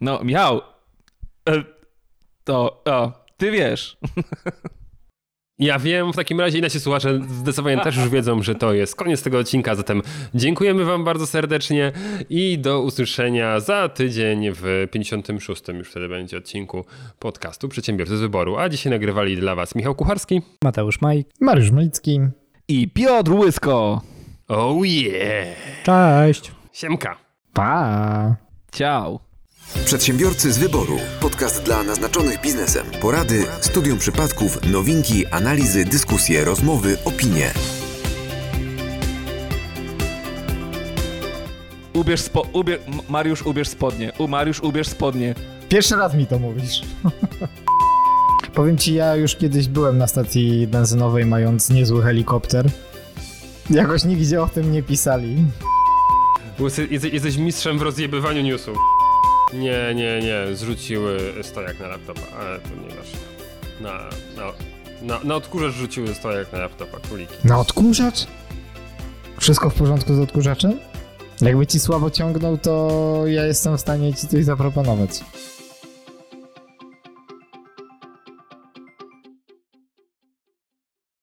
No, miał. E, to, o, ty wiesz. Ja wiem, w takim razie i nasi słuchacze zdecydowanie też już wiedzą, że to jest koniec tego odcinka, zatem dziękujemy wam bardzo serdecznie i do usłyszenia za tydzień w 56. już wtedy będzie odcinku podcastu Przedsiębiorcy z Wyboru. A dzisiaj nagrywali dla was Michał Kucharski, Mateusz Majk, Mariusz Malicki i Piotr Łysko. Oh yeah! Cześć! Siemka! Pa! Ciao! Przedsiębiorcy z wyboru. Podcast dla naznaczonych biznesem. Porady, studium przypadków, nowinki, analizy, dyskusje, rozmowy, opinie. Ubierz spo... Ubie... Mariusz, ubierz spodnie. U, Mariusz, ubierz spodnie. Pierwszy raz mi to mówisz. Powiem ci, ja już kiedyś byłem na stacji benzynowej mając niezły helikopter. Jakoś nigdzie o tym nie pisali. Jesteś, jesteś mistrzem w rozjebywaniu newsów. Nie, nie, nie, zrzuciły stojak na laptopa, ale to nie ważne. Na, na, na, na odkurzacz rzuciły stojak na laptopa, króliki. Na odkurzacz? Wszystko w porządku z odkurzaczem? Jakby ci słabo ciągnął, to ja jestem w stanie ci coś zaproponować.